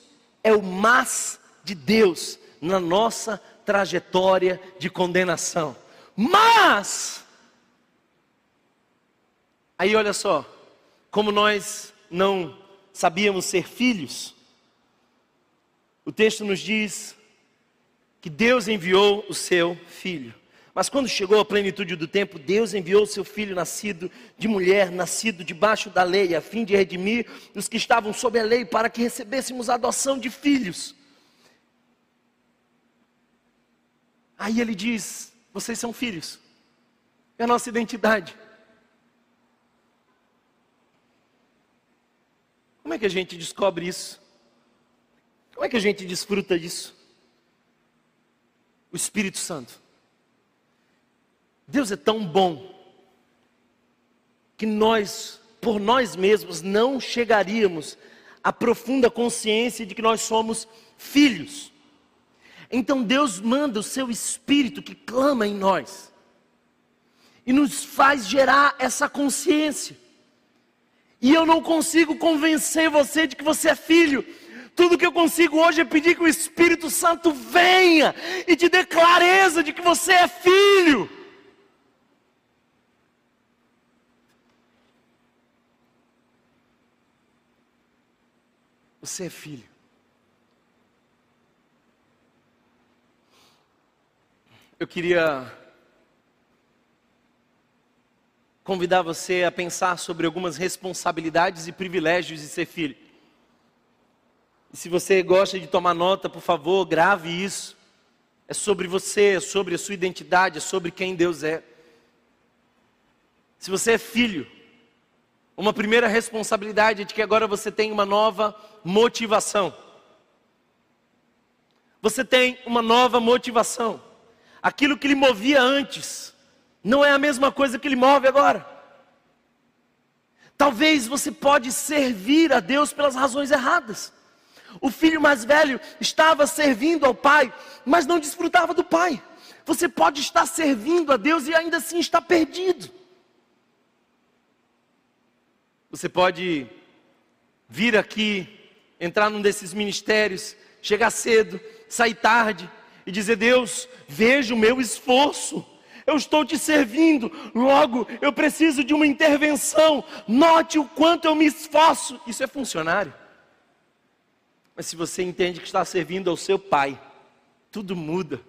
é o mas de Deus na nossa trajetória de condenação. Mas, aí olha só, como nós não sabíamos ser filhos, o texto nos diz que Deus enviou o seu filho. Mas quando chegou a plenitude do tempo, Deus enviou seu filho nascido de mulher, nascido debaixo da lei, a fim de redimir os que estavam sob a lei, para que recebêssemos a adoção de filhos. Aí ele diz: Vocês são filhos, é a nossa identidade. Como é que a gente descobre isso? Como é que a gente desfruta disso? O Espírito Santo. Deus é tão bom que nós, por nós mesmos, não chegaríamos à profunda consciência de que nós somos filhos. Então Deus manda o seu Espírito que clama em nós e nos faz gerar essa consciência. E eu não consigo convencer você de que você é filho. Tudo que eu consigo hoje é pedir que o Espírito Santo venha e te dê clareza de que você é filho. Você é filho. Eu queria convidar você a pensar sobre algumas responsabilidades e privilégios de ser filho. E se você gosta de tomar nota, por favor, grave isso. É sobre você, é sobre a sua identidade, é sobre quem Deus é. Se você é filho, uma primeira responsabilidade é de que agora você tem uma nova motivação. Você tem uma nova motivação. Aquilo que lhe movia antes não é a mesma coisa que lhe move agora. Talvez você pode servir a Deus pelas razões erradas. O filho mais velho estava servindo ao pai, mas não desfrutava do pai. Você pode estar servindo a Deus e ainda assim estar perdido. Você pode vir aqui, entrar num desses ministérios, chegar cedo, sair tarde e dizer: Deus, veja o meu esforço. Eu estou te servindo, logo eu preciso de uma intervenção. Note o quanto eu me esforço. Isso é funcionário. Mas se você entende que está servindo ao seu pai, tudo muda.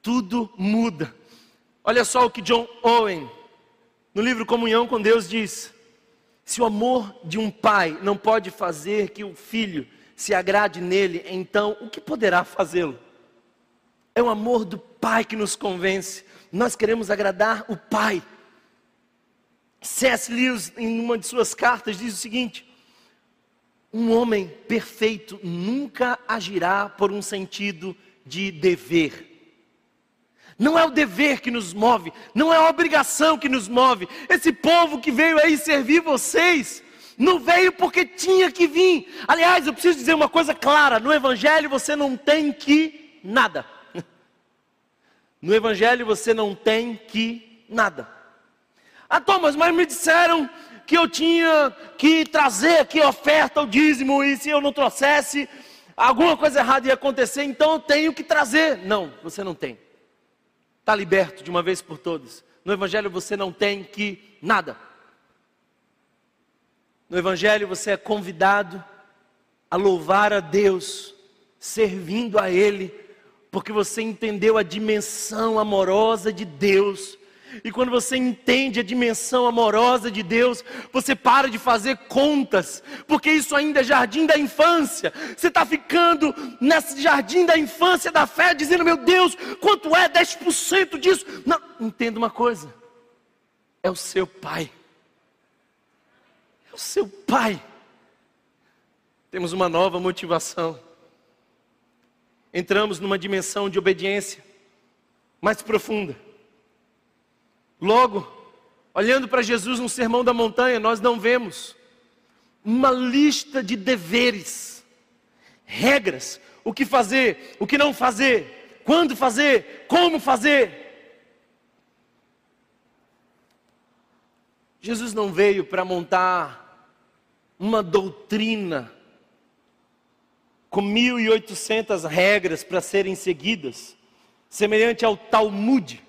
Tudo muda. Olha só o que John Owen, no livro Comunhão com Deus, diz: se o amor de um pai não pode fazer que o filho se agrade nele, então o que poderá fazê-lo? É o amor do pai que nos convence. Nós queremos agradar o pai. C.S. Lewis, em uma de suas cartas, diz o seguinte: um homem perfeito nunca agirá por um sentido de dever. Não é o dever que nos move, não é a obrigação que nos move. Esse povo que veio aí servir vocês, não veio porque tinha que vir. Aliás, eu preciso dizer uma coisa clara: no Evangelho você não tem que nada. [laughs] No Evangelho você não tem que nada. Ah, Thomas, mas me disseram que eu tinha que trazer aqui a oferta, o dízimo, e se eu não trouxesse, alguma coisa errada ia acontecer, então eu tenho que trazer. Não, você não tem. Está liberto de uma vez por todas. No Evangelho você não tem que nada. No Evangelho você é convidado a louvar a Deus, servindo a Ele, porque você entendeu a dimensão amorosa de Deus e quando você entende a dimensão amorosa de Deus, você para de fazer contas, porque isso ainda é jardim da infância. Você está ficando nesse jardim da infância da fé, dizendo: Meu Deus, quanto é 10% disso? Não, entenda uma coisa: é o seu pai. É o seu pai. Temos uma nova motivação. Entramos numa dimensão de obediência mais profunda. Logo, olhando para Jesus no Sermão da Montanha, nós não vemos uma lista de deveres, regras, o que fazer, o que não fazer, quando fazer, como fazer. Jesus não veio para montar uma doutrina com 1.800 regras para serem seguidas, semelhante ao Talmud.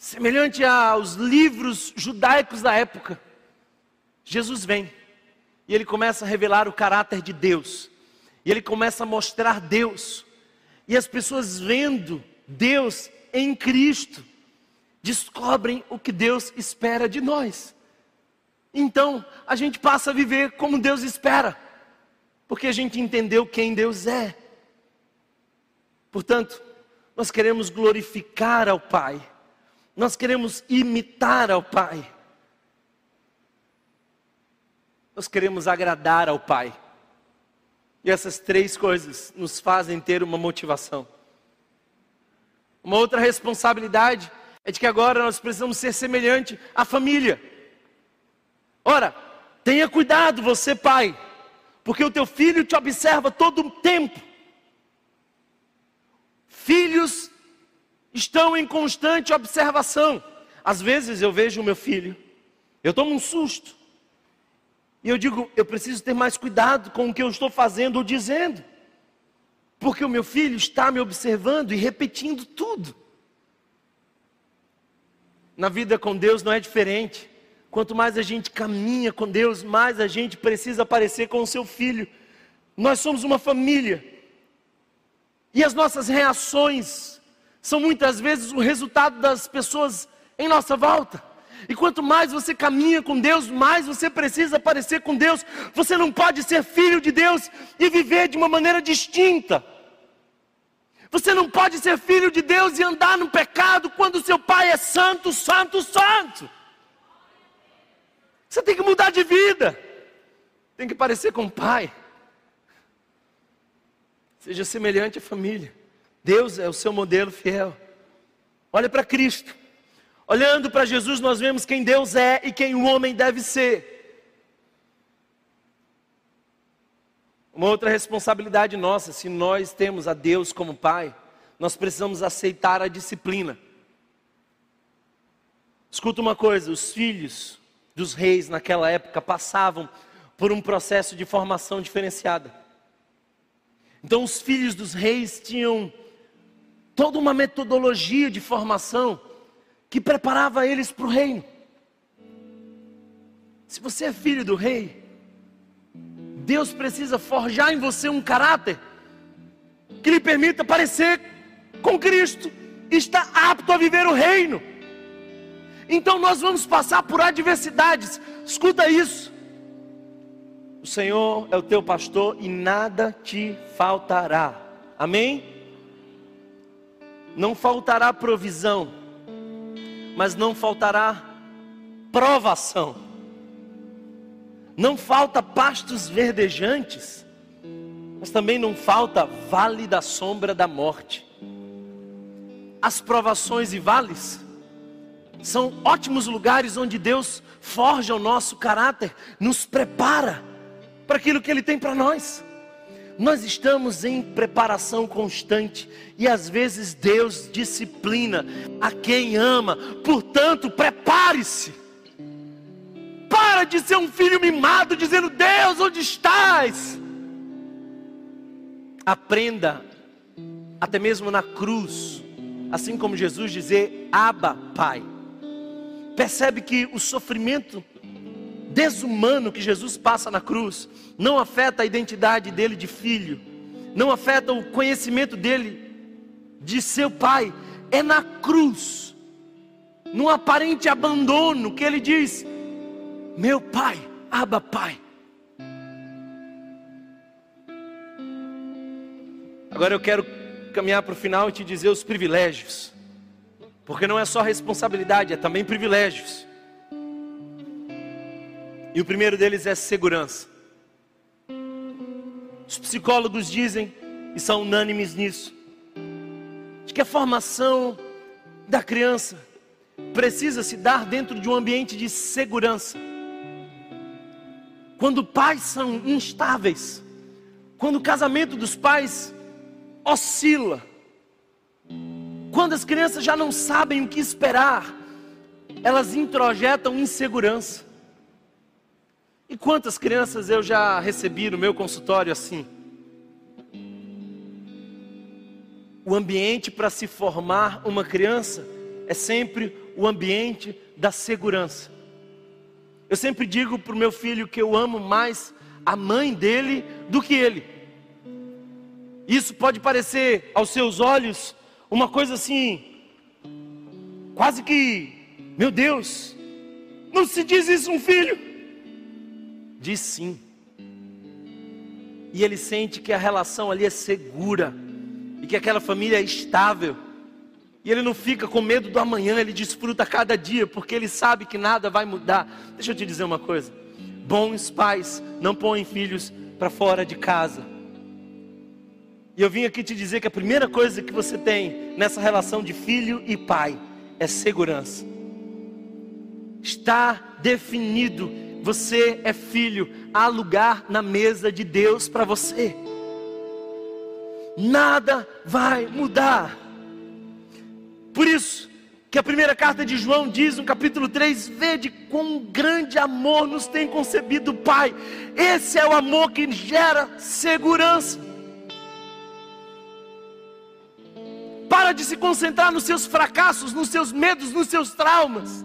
Semelhante aos livros judaicos da época, Jesus vem e ele começa a revelar o caráter de Deus, e ele começa a mostrar Deus, e as pessoas vendo Deus em Cristo, descobrem o que Deus espera de nós. Então, a gente passa a viver como Deus espera, porque a gente entendeu quem Deus é. Portanto, nós queremos glorificar ao Pai nós queremos imitar ao Pai. Nós queremos agradar ao Pai. E essas três coisas nos fazem ter uma motivação. Uma outra responsabilidade é de que agora nós precisamos ser semelhante à família. Ora, tenha cuidado você, pai, porque o teu filho te observa todo o tempo. Filhos estão em constante observação. Às vezes eu vejo o meu filho, eu tomo um susto, e eu digo, eu preciso ter mais cuidado com o que eu estou fazendo ou dizendo, porque o meu filho está me observando e repetindo tudo. Na vida com Deus não é diferente. Quanto mais a gente caminha com Deus, mais a gente precisa parecer com o seu filho. Nós somos uma família. E as nossas reações são muitas vezes o resultado das pessoas em nossa volta. E quanto mais você caminha com Deus, mais você precisa parecer com Deus. Você não pode ser filho de Deus e viver de uma maneira distinta. Você não pode ser filho de Deus e andar no pecado quando seu pai é santo, santo, santo. Você tem que mudar de vida. Tem que parecer com o pai. Seja semelhante à família. Deus é o seu modelo fiel. Olha para Cristo. Olhando para Jesus, nós vemos quem Deus é e quem o homem deve ser. Uma outra responsabilidade nossa, se nós temos a Deus como Pai, nós precisamos aceitar a disciplina. Escuta uma coisa: os filhos dos reis naquela época passavam por um processo de formação diferenciada. Então, os filhos dos reis tinham toda uma metodologia de formação que preparava eles para o reino. Se você é filho do rei, Deus precisa forjar em você um caráter que lhe permita parecer com Cristo e estar apto a viver o reino. Então nós vamos passar por adversidades. Escuta isso. O Senhor é o teu pastor e nada te faltará. Amém? Não faltará provisão, mas não faltará provação. Não falta pastos verdejantes, mas também não falta vale da sombra da morte. As provações e vales são ótimos lugares onde Deus forja o nosso caráter, nos prepara para aquilo que Ele tem para nós. Nós estamos em preparação constante e às vezes Deus disciplina a quem ama, portanto, prepare-se. Para de ser um filho mimado dizendo: Deus, onde estás? Aprenda, até mesmo na cruz, assim como Jesus dizer: Abba, Pai. Percebe que o sofrimento desumano que Jesus passa na cruz não afeta a identidade dele de filho, não afeta o conhecimento dele de seu pai, é na cruz, num aparente abandono, que ele diz: Meu pai, aba pai. Agora eu quero caminhar para o final e te dizer os privilégios, porque não é só responsabilidade, é também privilégios. E o primeiro deles é segurança. Os psicólogos dizem, e são unânimes nisso, de que a formação da criança precisa se dar dentro de um ambiente de segurança. Quando pais são instáveis, quando o casamento dos pais oscila, quando as crianças já não sabem o que esperar, elas introjetam insegurança. E quantas crianças eu já recebi no meu consultório assim? O ambiente para se formar uma criança é sempre o ambiente da segurança. Eu sempre digo para o meu filho que eu amo mais a mãe dele do que ele. Isso pode parecer aos seus olhos uma coisa assim, quase que, meu Deus, não se diz isso um filho. Diz sim. E ele sente que a relação ali é segura e que aquela família é estável. E ele não fica com medo do amanhã, ele desfruta cada dia, porque ele sabe que nada vai mudar. Deixa eu te dizer uma coisa: bons pais não põem filhos para fora de casa. E eu vim aqui te dizer que a primeira coisa que você tem nessa relação de filho e pai é segurança. Está definido você é filho, há lugar na mesa de Deus para você. Nada vai mudar. Por isso, que a primeira carta de João diz no capítulo 3: Vede quão grande amor nos tem concebido o Pai. Esse é o amor que gera segurança. Para de se concentrar nos seus fracassos, nos seus medos, nos seus traumas.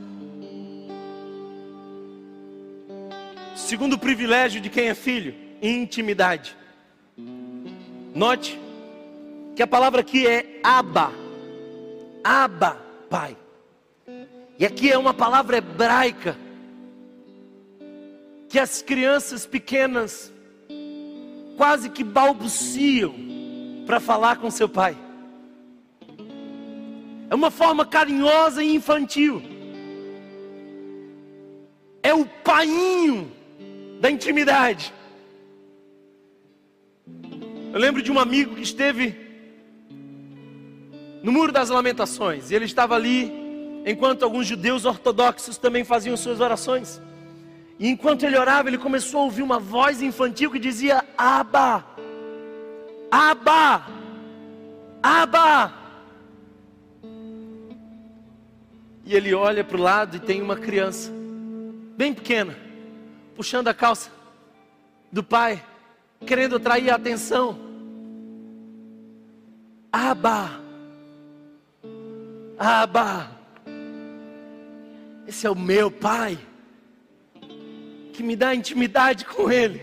Segundo privilégio de quem é filho, intimidade. Note que a palavra aqui é aba. Aba, pai. E aqui é uma palavra hebraica que as crianças pequenas quase que balbuciam para falar com seu pai. É uma forma carinhosa e infantil. É o painho da intimidade. Eu lembro de um amigo que esteve no Muro das Lamentações, e ele estava ali enquanto alguns judeus ortodoxos também faziam suas orações. E enquanto ele orava, ele começou a ouvir uma voz infantil que dizia: Aba, Aba, Aba. E ele olha para o lado e tem uma criança, bem pequena, puxando a calça do pai, querendo atrair a atenção. Aba, Aba, esse é o meu pai, que me dá intimidade com ele.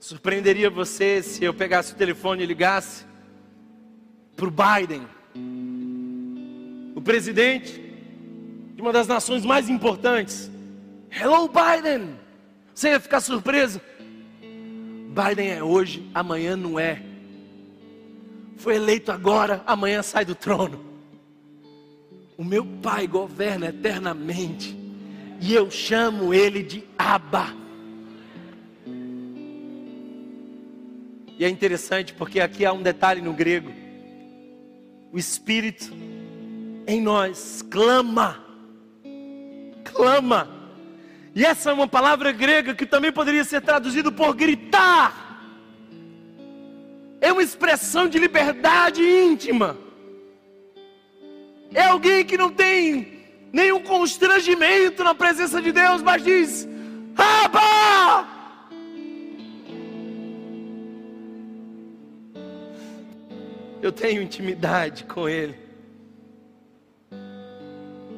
Surpreenderia você se eu pegasse o telefone e ligasse para o Biden, o presidente uma das nações mais importantes. Hello, Biden! Você ia ficar surpreso? Biden é hoje, amanhã não é. Foi eleito agora, amanhã sai do trono. O meu pai governa eternamente. E eu chamo ele de Abba. E é interessante porque aqui há um detalhe no grego. O Espírito em nós clama clama. E essa é uma palavra grega que também poderia ser traduzido por gritar. É uma expressão de liberdade íntima. É alguém que não tem nenhum constrangimento na presença de Deus, mas diz: Abba! Eu tenho intimidade com Ele.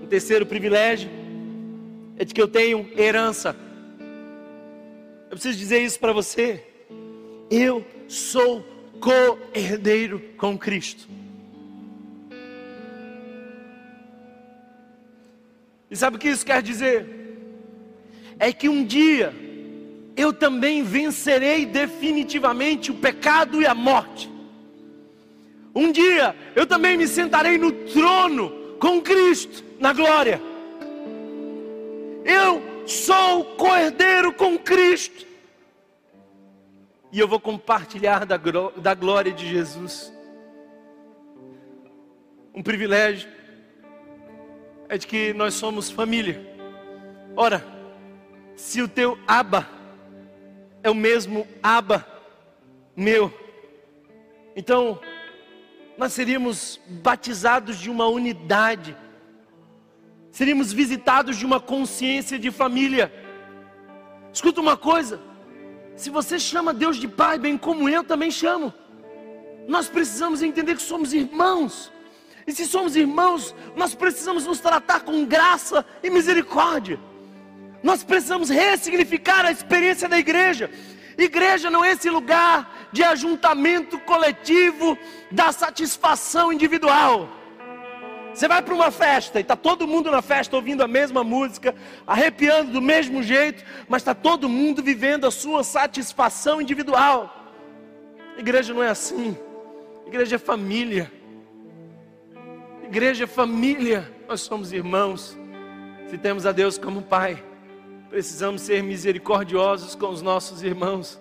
Um terceiro privilégio é de que eu tenho herança. Eu preciso dizer isso para você. Eu sou co-herdeiro com Cristo. E sabe o que isso quer dizer? É que um dia eu também vencerei definitivamente o pecado e a morte. Um dia eu também me sentarei no trono com Cristo na glória. Eu sou cordeiro com Cristo. E eu vou compartilhar da, da glória de Jesus. Um privilégio é de que nós somos família. Ora, se o teu aba é o mesmo aba meu, então nós seríamos batizados de uma unidade seríamos visitados de uma consciência de família. Escuta uma coisa: se você chama Deus de Pai, bem como eu também chamo, nós precisamos entender que somos irmãos. E se somos irmãos, nós precisamos nos tratar com graça e misericórdia. Nós precisamos ressignificar a experiência da igreja. Igreja não é esse lugar de ajuntamento coletivo da satisfação individual. Você vai para uma festa e está todo mundo na festa ouvindo a mesma música, arrepiando do mesmo jeito, mas está todo mundo vivendo a sua satisfação individual. Igreja não é assim. Igreja é família. Igreja é família. Nós somos irmãos. Se temos a Deus como Pai, precisamos ser misericordiosos com os nossos irmãos.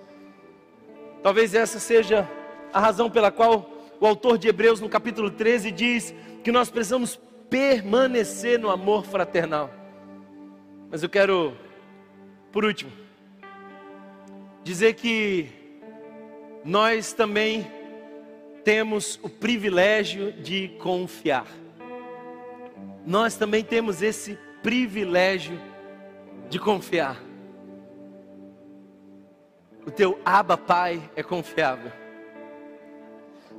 Talvez essa seja a razão pela qual o autor de Hebreus, no capítulo 13, diz que nós precisamos permanecer no amor fraternal. Mas eu quero, por último, dizer que nós também temos o privilégio de confiar. Nós também temos esse privilégio de confiar. O teu Abba Pai é confiável.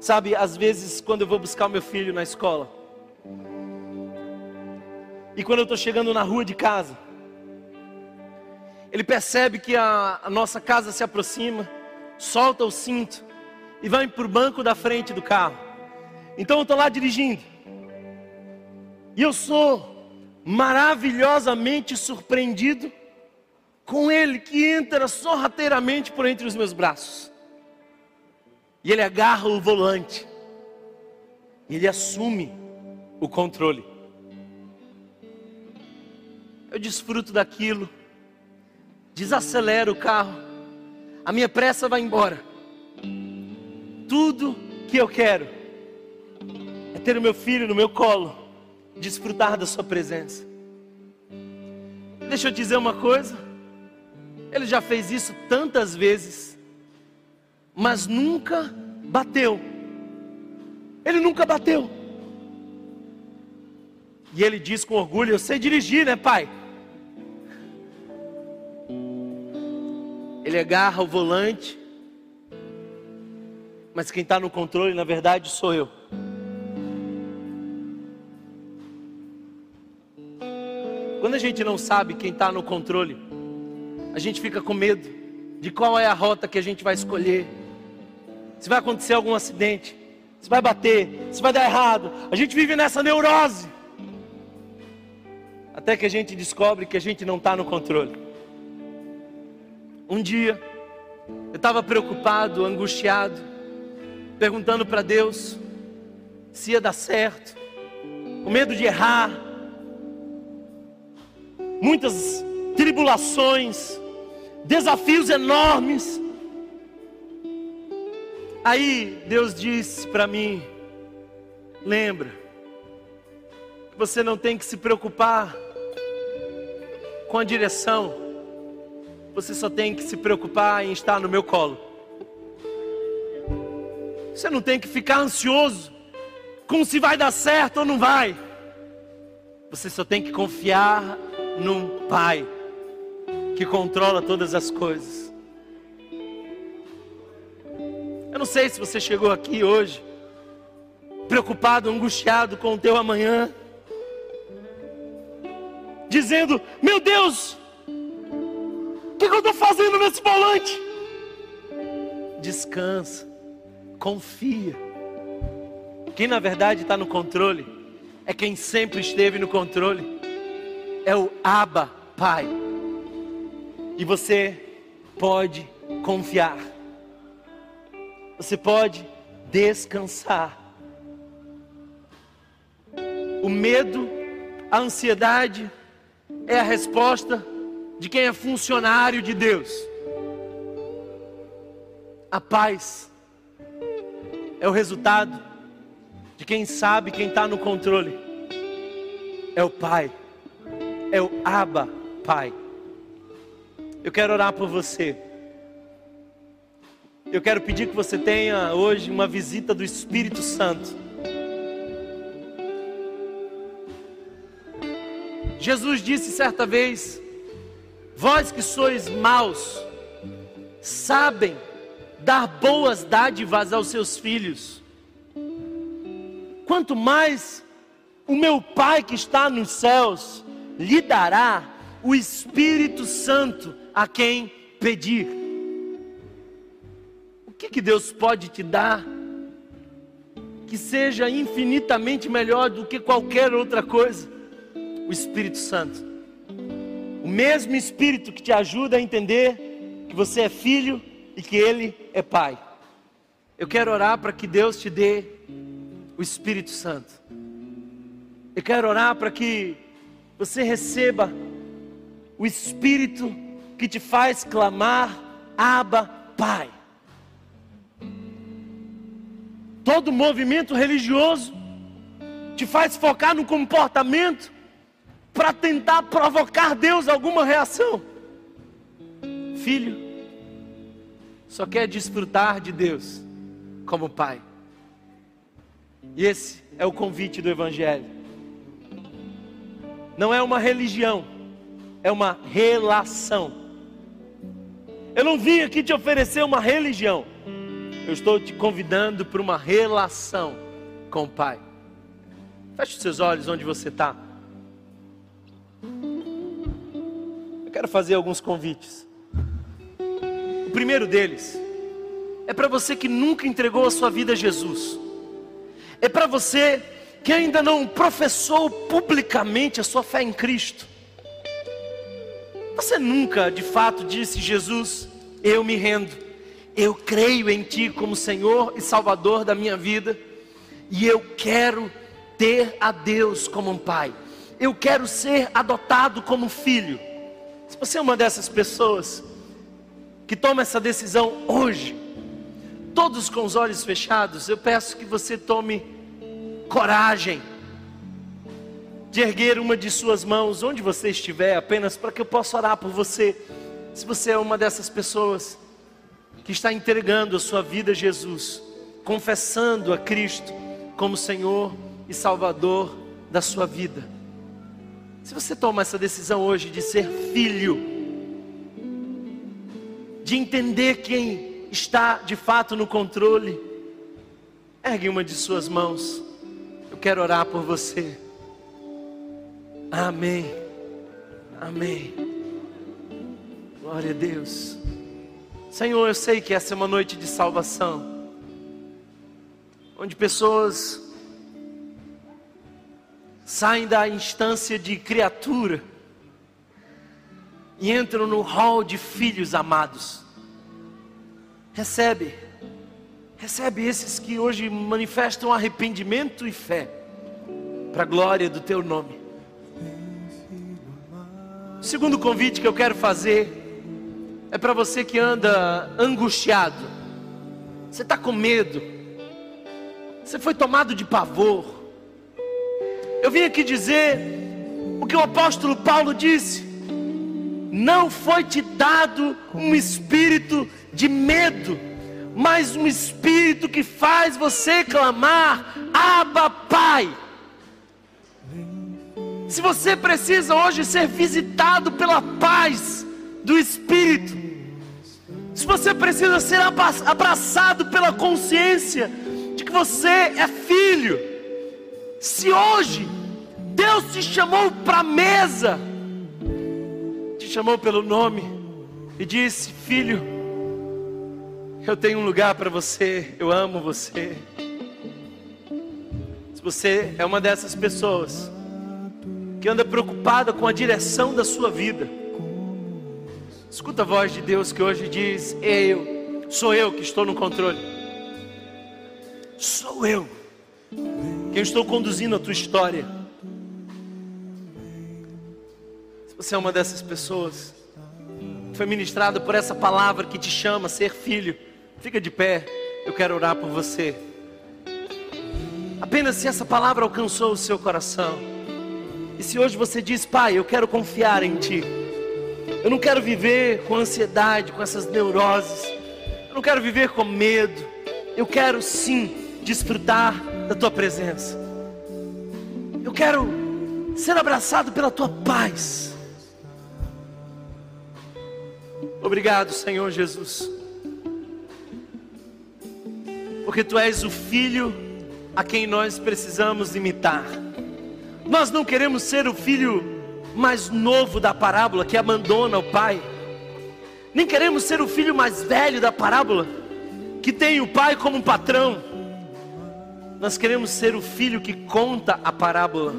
Sabe, às vezes quando eu vou buscar o meu filho na escola, e quando eu estou chegando na rua de casa, ele percebe que a, a nossa casa se aproxima, solta o cinto e vai para o banco da frente do carro. Então eu estou lá dirigindo, e eu sou maravilhosamente surpreendido com ele que entra sorrateiramente por entre os meus braços. E ele agarra o volante. E ele assume o controle. Eu desfruto daquilo. Desacelero o carro. A minha pressa vai embora. Tudo que eu quero é ter o meu filho no meu colo, desfrutar da sua presença. Deixa eu dizer uma coisa. Ele já fez isso tantas vezes mas nunca bateu. Ele nunca bateu. E ele diz com orgulho: Eu sei dirigir, né, pai? Ele agarra o volante, mas quem está no controle, na verdade, sou eu. Quando a gente não sabe quem está no controle, a gente fica com medo de qual é a rota que a gente vai escolher se vai acontecer algum acidente, se vai bater, se vai dar errado. A gente vive nessa neurose. Até que a gente descobre que a gente não está no controle. Um dia, eu estava preocupado, angustiado, perguntando para Deus se ia dar certo, o medo de errar, muitas tribulações, desafios enormes. Aí Deus disse para mim: lembra, você não tem que se preocupar com a direção, você só tem que se preocupar em estar no meu colo. Você não tem que ficar ansioso com se vai dar certo ou não vai. Você só tem que confiar num Pai que controla todas as coisas. Eu não sei se você chegou aqui hoje preocupado, angustiado com o teu amanhã, dizendo: Meu Deus, o que, eu estou fazendo nesse volante? Descansa, confia. Quem na verdade está no controle é quem sempre esteve no controle, é o Abba Pai. E você pode confiar, você pode descansar. O medo, a ansiedade é a resposta de quem é funcionário de Deus. A paz é o resultado de quem sabe quem está no controle. É o Pai, é o Abba Pai. Eu quero orar por você. Eu quero pedir que você tenha hoje uma visita do Espírito Santo. Jesus disse certa vez: Vós que sois maus, sabem dar boas dádivas aos seus filhos, quanto mais o meu Pai que está nos céus lhe dará o Espírito Santo a quem pedir. O que, que Deus pode te dar que seja infinitamente melhor do que qualquer outra coisa? O Espírito Santo. O mesmo Espírito que te ajuda a entender que você é filho e que Ele é Pai. Eu quero orar para que Deus te dê o Espírito Santo. Eu quero orar para que você receba o Espírito que te faz clamar, Abba, Pai. Todo movimento religioso te faz focar no comportamento para tentar provocar Deus alguma reação. Filho, só quer desfrutar de Deus como pai. E esse é o convite do Evangelho. Não é uma religião, é uma relação. Eu não vim aqui te oferecer uma religião, eu estou te convidando para uma relação com o Pai. Feche os seus olhos onde você está. Quero fazer alguns convites. O primeiro deles é para você que nunca entregou a sua vida a Jesus. É para você que ainda não professou publicamente a sua fé em Cristo. Você nunca de fato disse: Jesus, eu me rendo, eu creio em Ti como Senhor e Salvador da minha vida, e eu quero ter a Deus como um Pai, eu quero ser adotado como filho. Se você é uma dessas pessoas que toma essa decisão hoje, todos com os olhos fechados, eu peço que você tome coragem de erguer uma de suas mãos onde você estiver, apenas para que eu possa orar por você. Se você é uma dessas pessoas que está entregando a sua vida a Jesus, confessando a Cristo como Senhor e Salvador da sua vida. Se você toma essa decisão hoje de ser filho, de entender quem está de fato no controle, ergue uma de suas mãos. Eu quero orar por você. Amém. Amém. Glória a Deus. Senhor, eu sei que essa é uma noite de salvação, onde pessoas saem da instância de criatura e entram no hall de filhos amados. Recebe, recebe esses que hoje manifestam arrependimento e fé, para a glória do teu nome. O segundo convite que eu quero fazer é para você que anda angustiado, você está com medo, você foi tomado de pavor, eu vim aqui dizer o que o apóstolo Paulo disse: não foi te dado um espírito de medo, mas um espírito que faz você clamar: Abba, Pai. Se você precisa hoje ser visitado pela paz do Espírito, se você precisa ser abraçado pela consciência de que você é filho, se hoje Deus te chamou para a mesa, te chamou pelo nome e disse: Filho, eu tenho um lugar para você, eu amo você. Se você é uma dessas pessoas que anda preocupada com a direção da sua vida, Escuta a voz de Deus que hoje diz: Eu, sou eu que estou no controle. Sou eu quem estou conduzindo a tua história. Se você é uma dessas pessoas, foi ministrada por essa palavra que te chama a ser filho, fica de pé, eu quero orar por você. Apenas se essa palavra alcançou o seu coração, e se hoje você diz, Pai, eu quero confiar em Ti. Eu não quero viver com ansiedade, com essas neuroses. Eu não quero viver com medo. Eu quero sim desfrutar da tua presença. Eu quero ser abraçado pela tua paz. Obrigado, Senhor Jesus. Porque tu és o filho a quem nós precisamos imitar. Nós não queremos ser o filho mais novo da parábola que abandona o pai. Nem queremos ser o filho mais velho da parábola que tem o pai como um patrão. Nós queremos ser o filho que conta a parábola.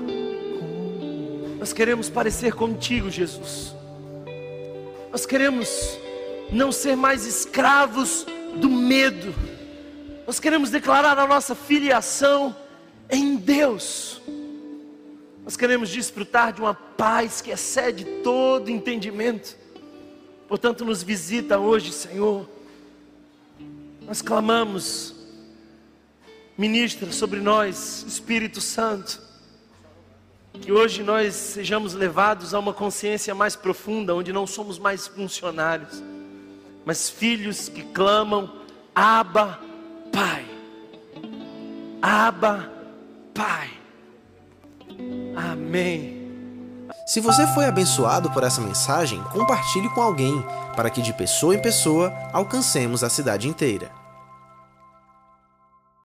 Nós queremos parecer contigo, Jesus. Nós queremos não ser mais escravos do medo. Nós queremos declarar a nossa filiação em Deus. Nós queremos desfrutar de uma paz que excede todo entendimento. Portanto, nos visita hoje, Senhor. Nós clamamos, ministra sobre nós, Espírito Santo. Que hoje nós sejamos levados a uma consciência mais profunda, onde não somos mais funcionários, mas filhos que clamam: Abba, Pai. Abba, Pai. Amém. Se você foi abençoado por essa mensagem, compartilhe com alguém, para que de pessoa em pessoa alcancemos a cidade inteira.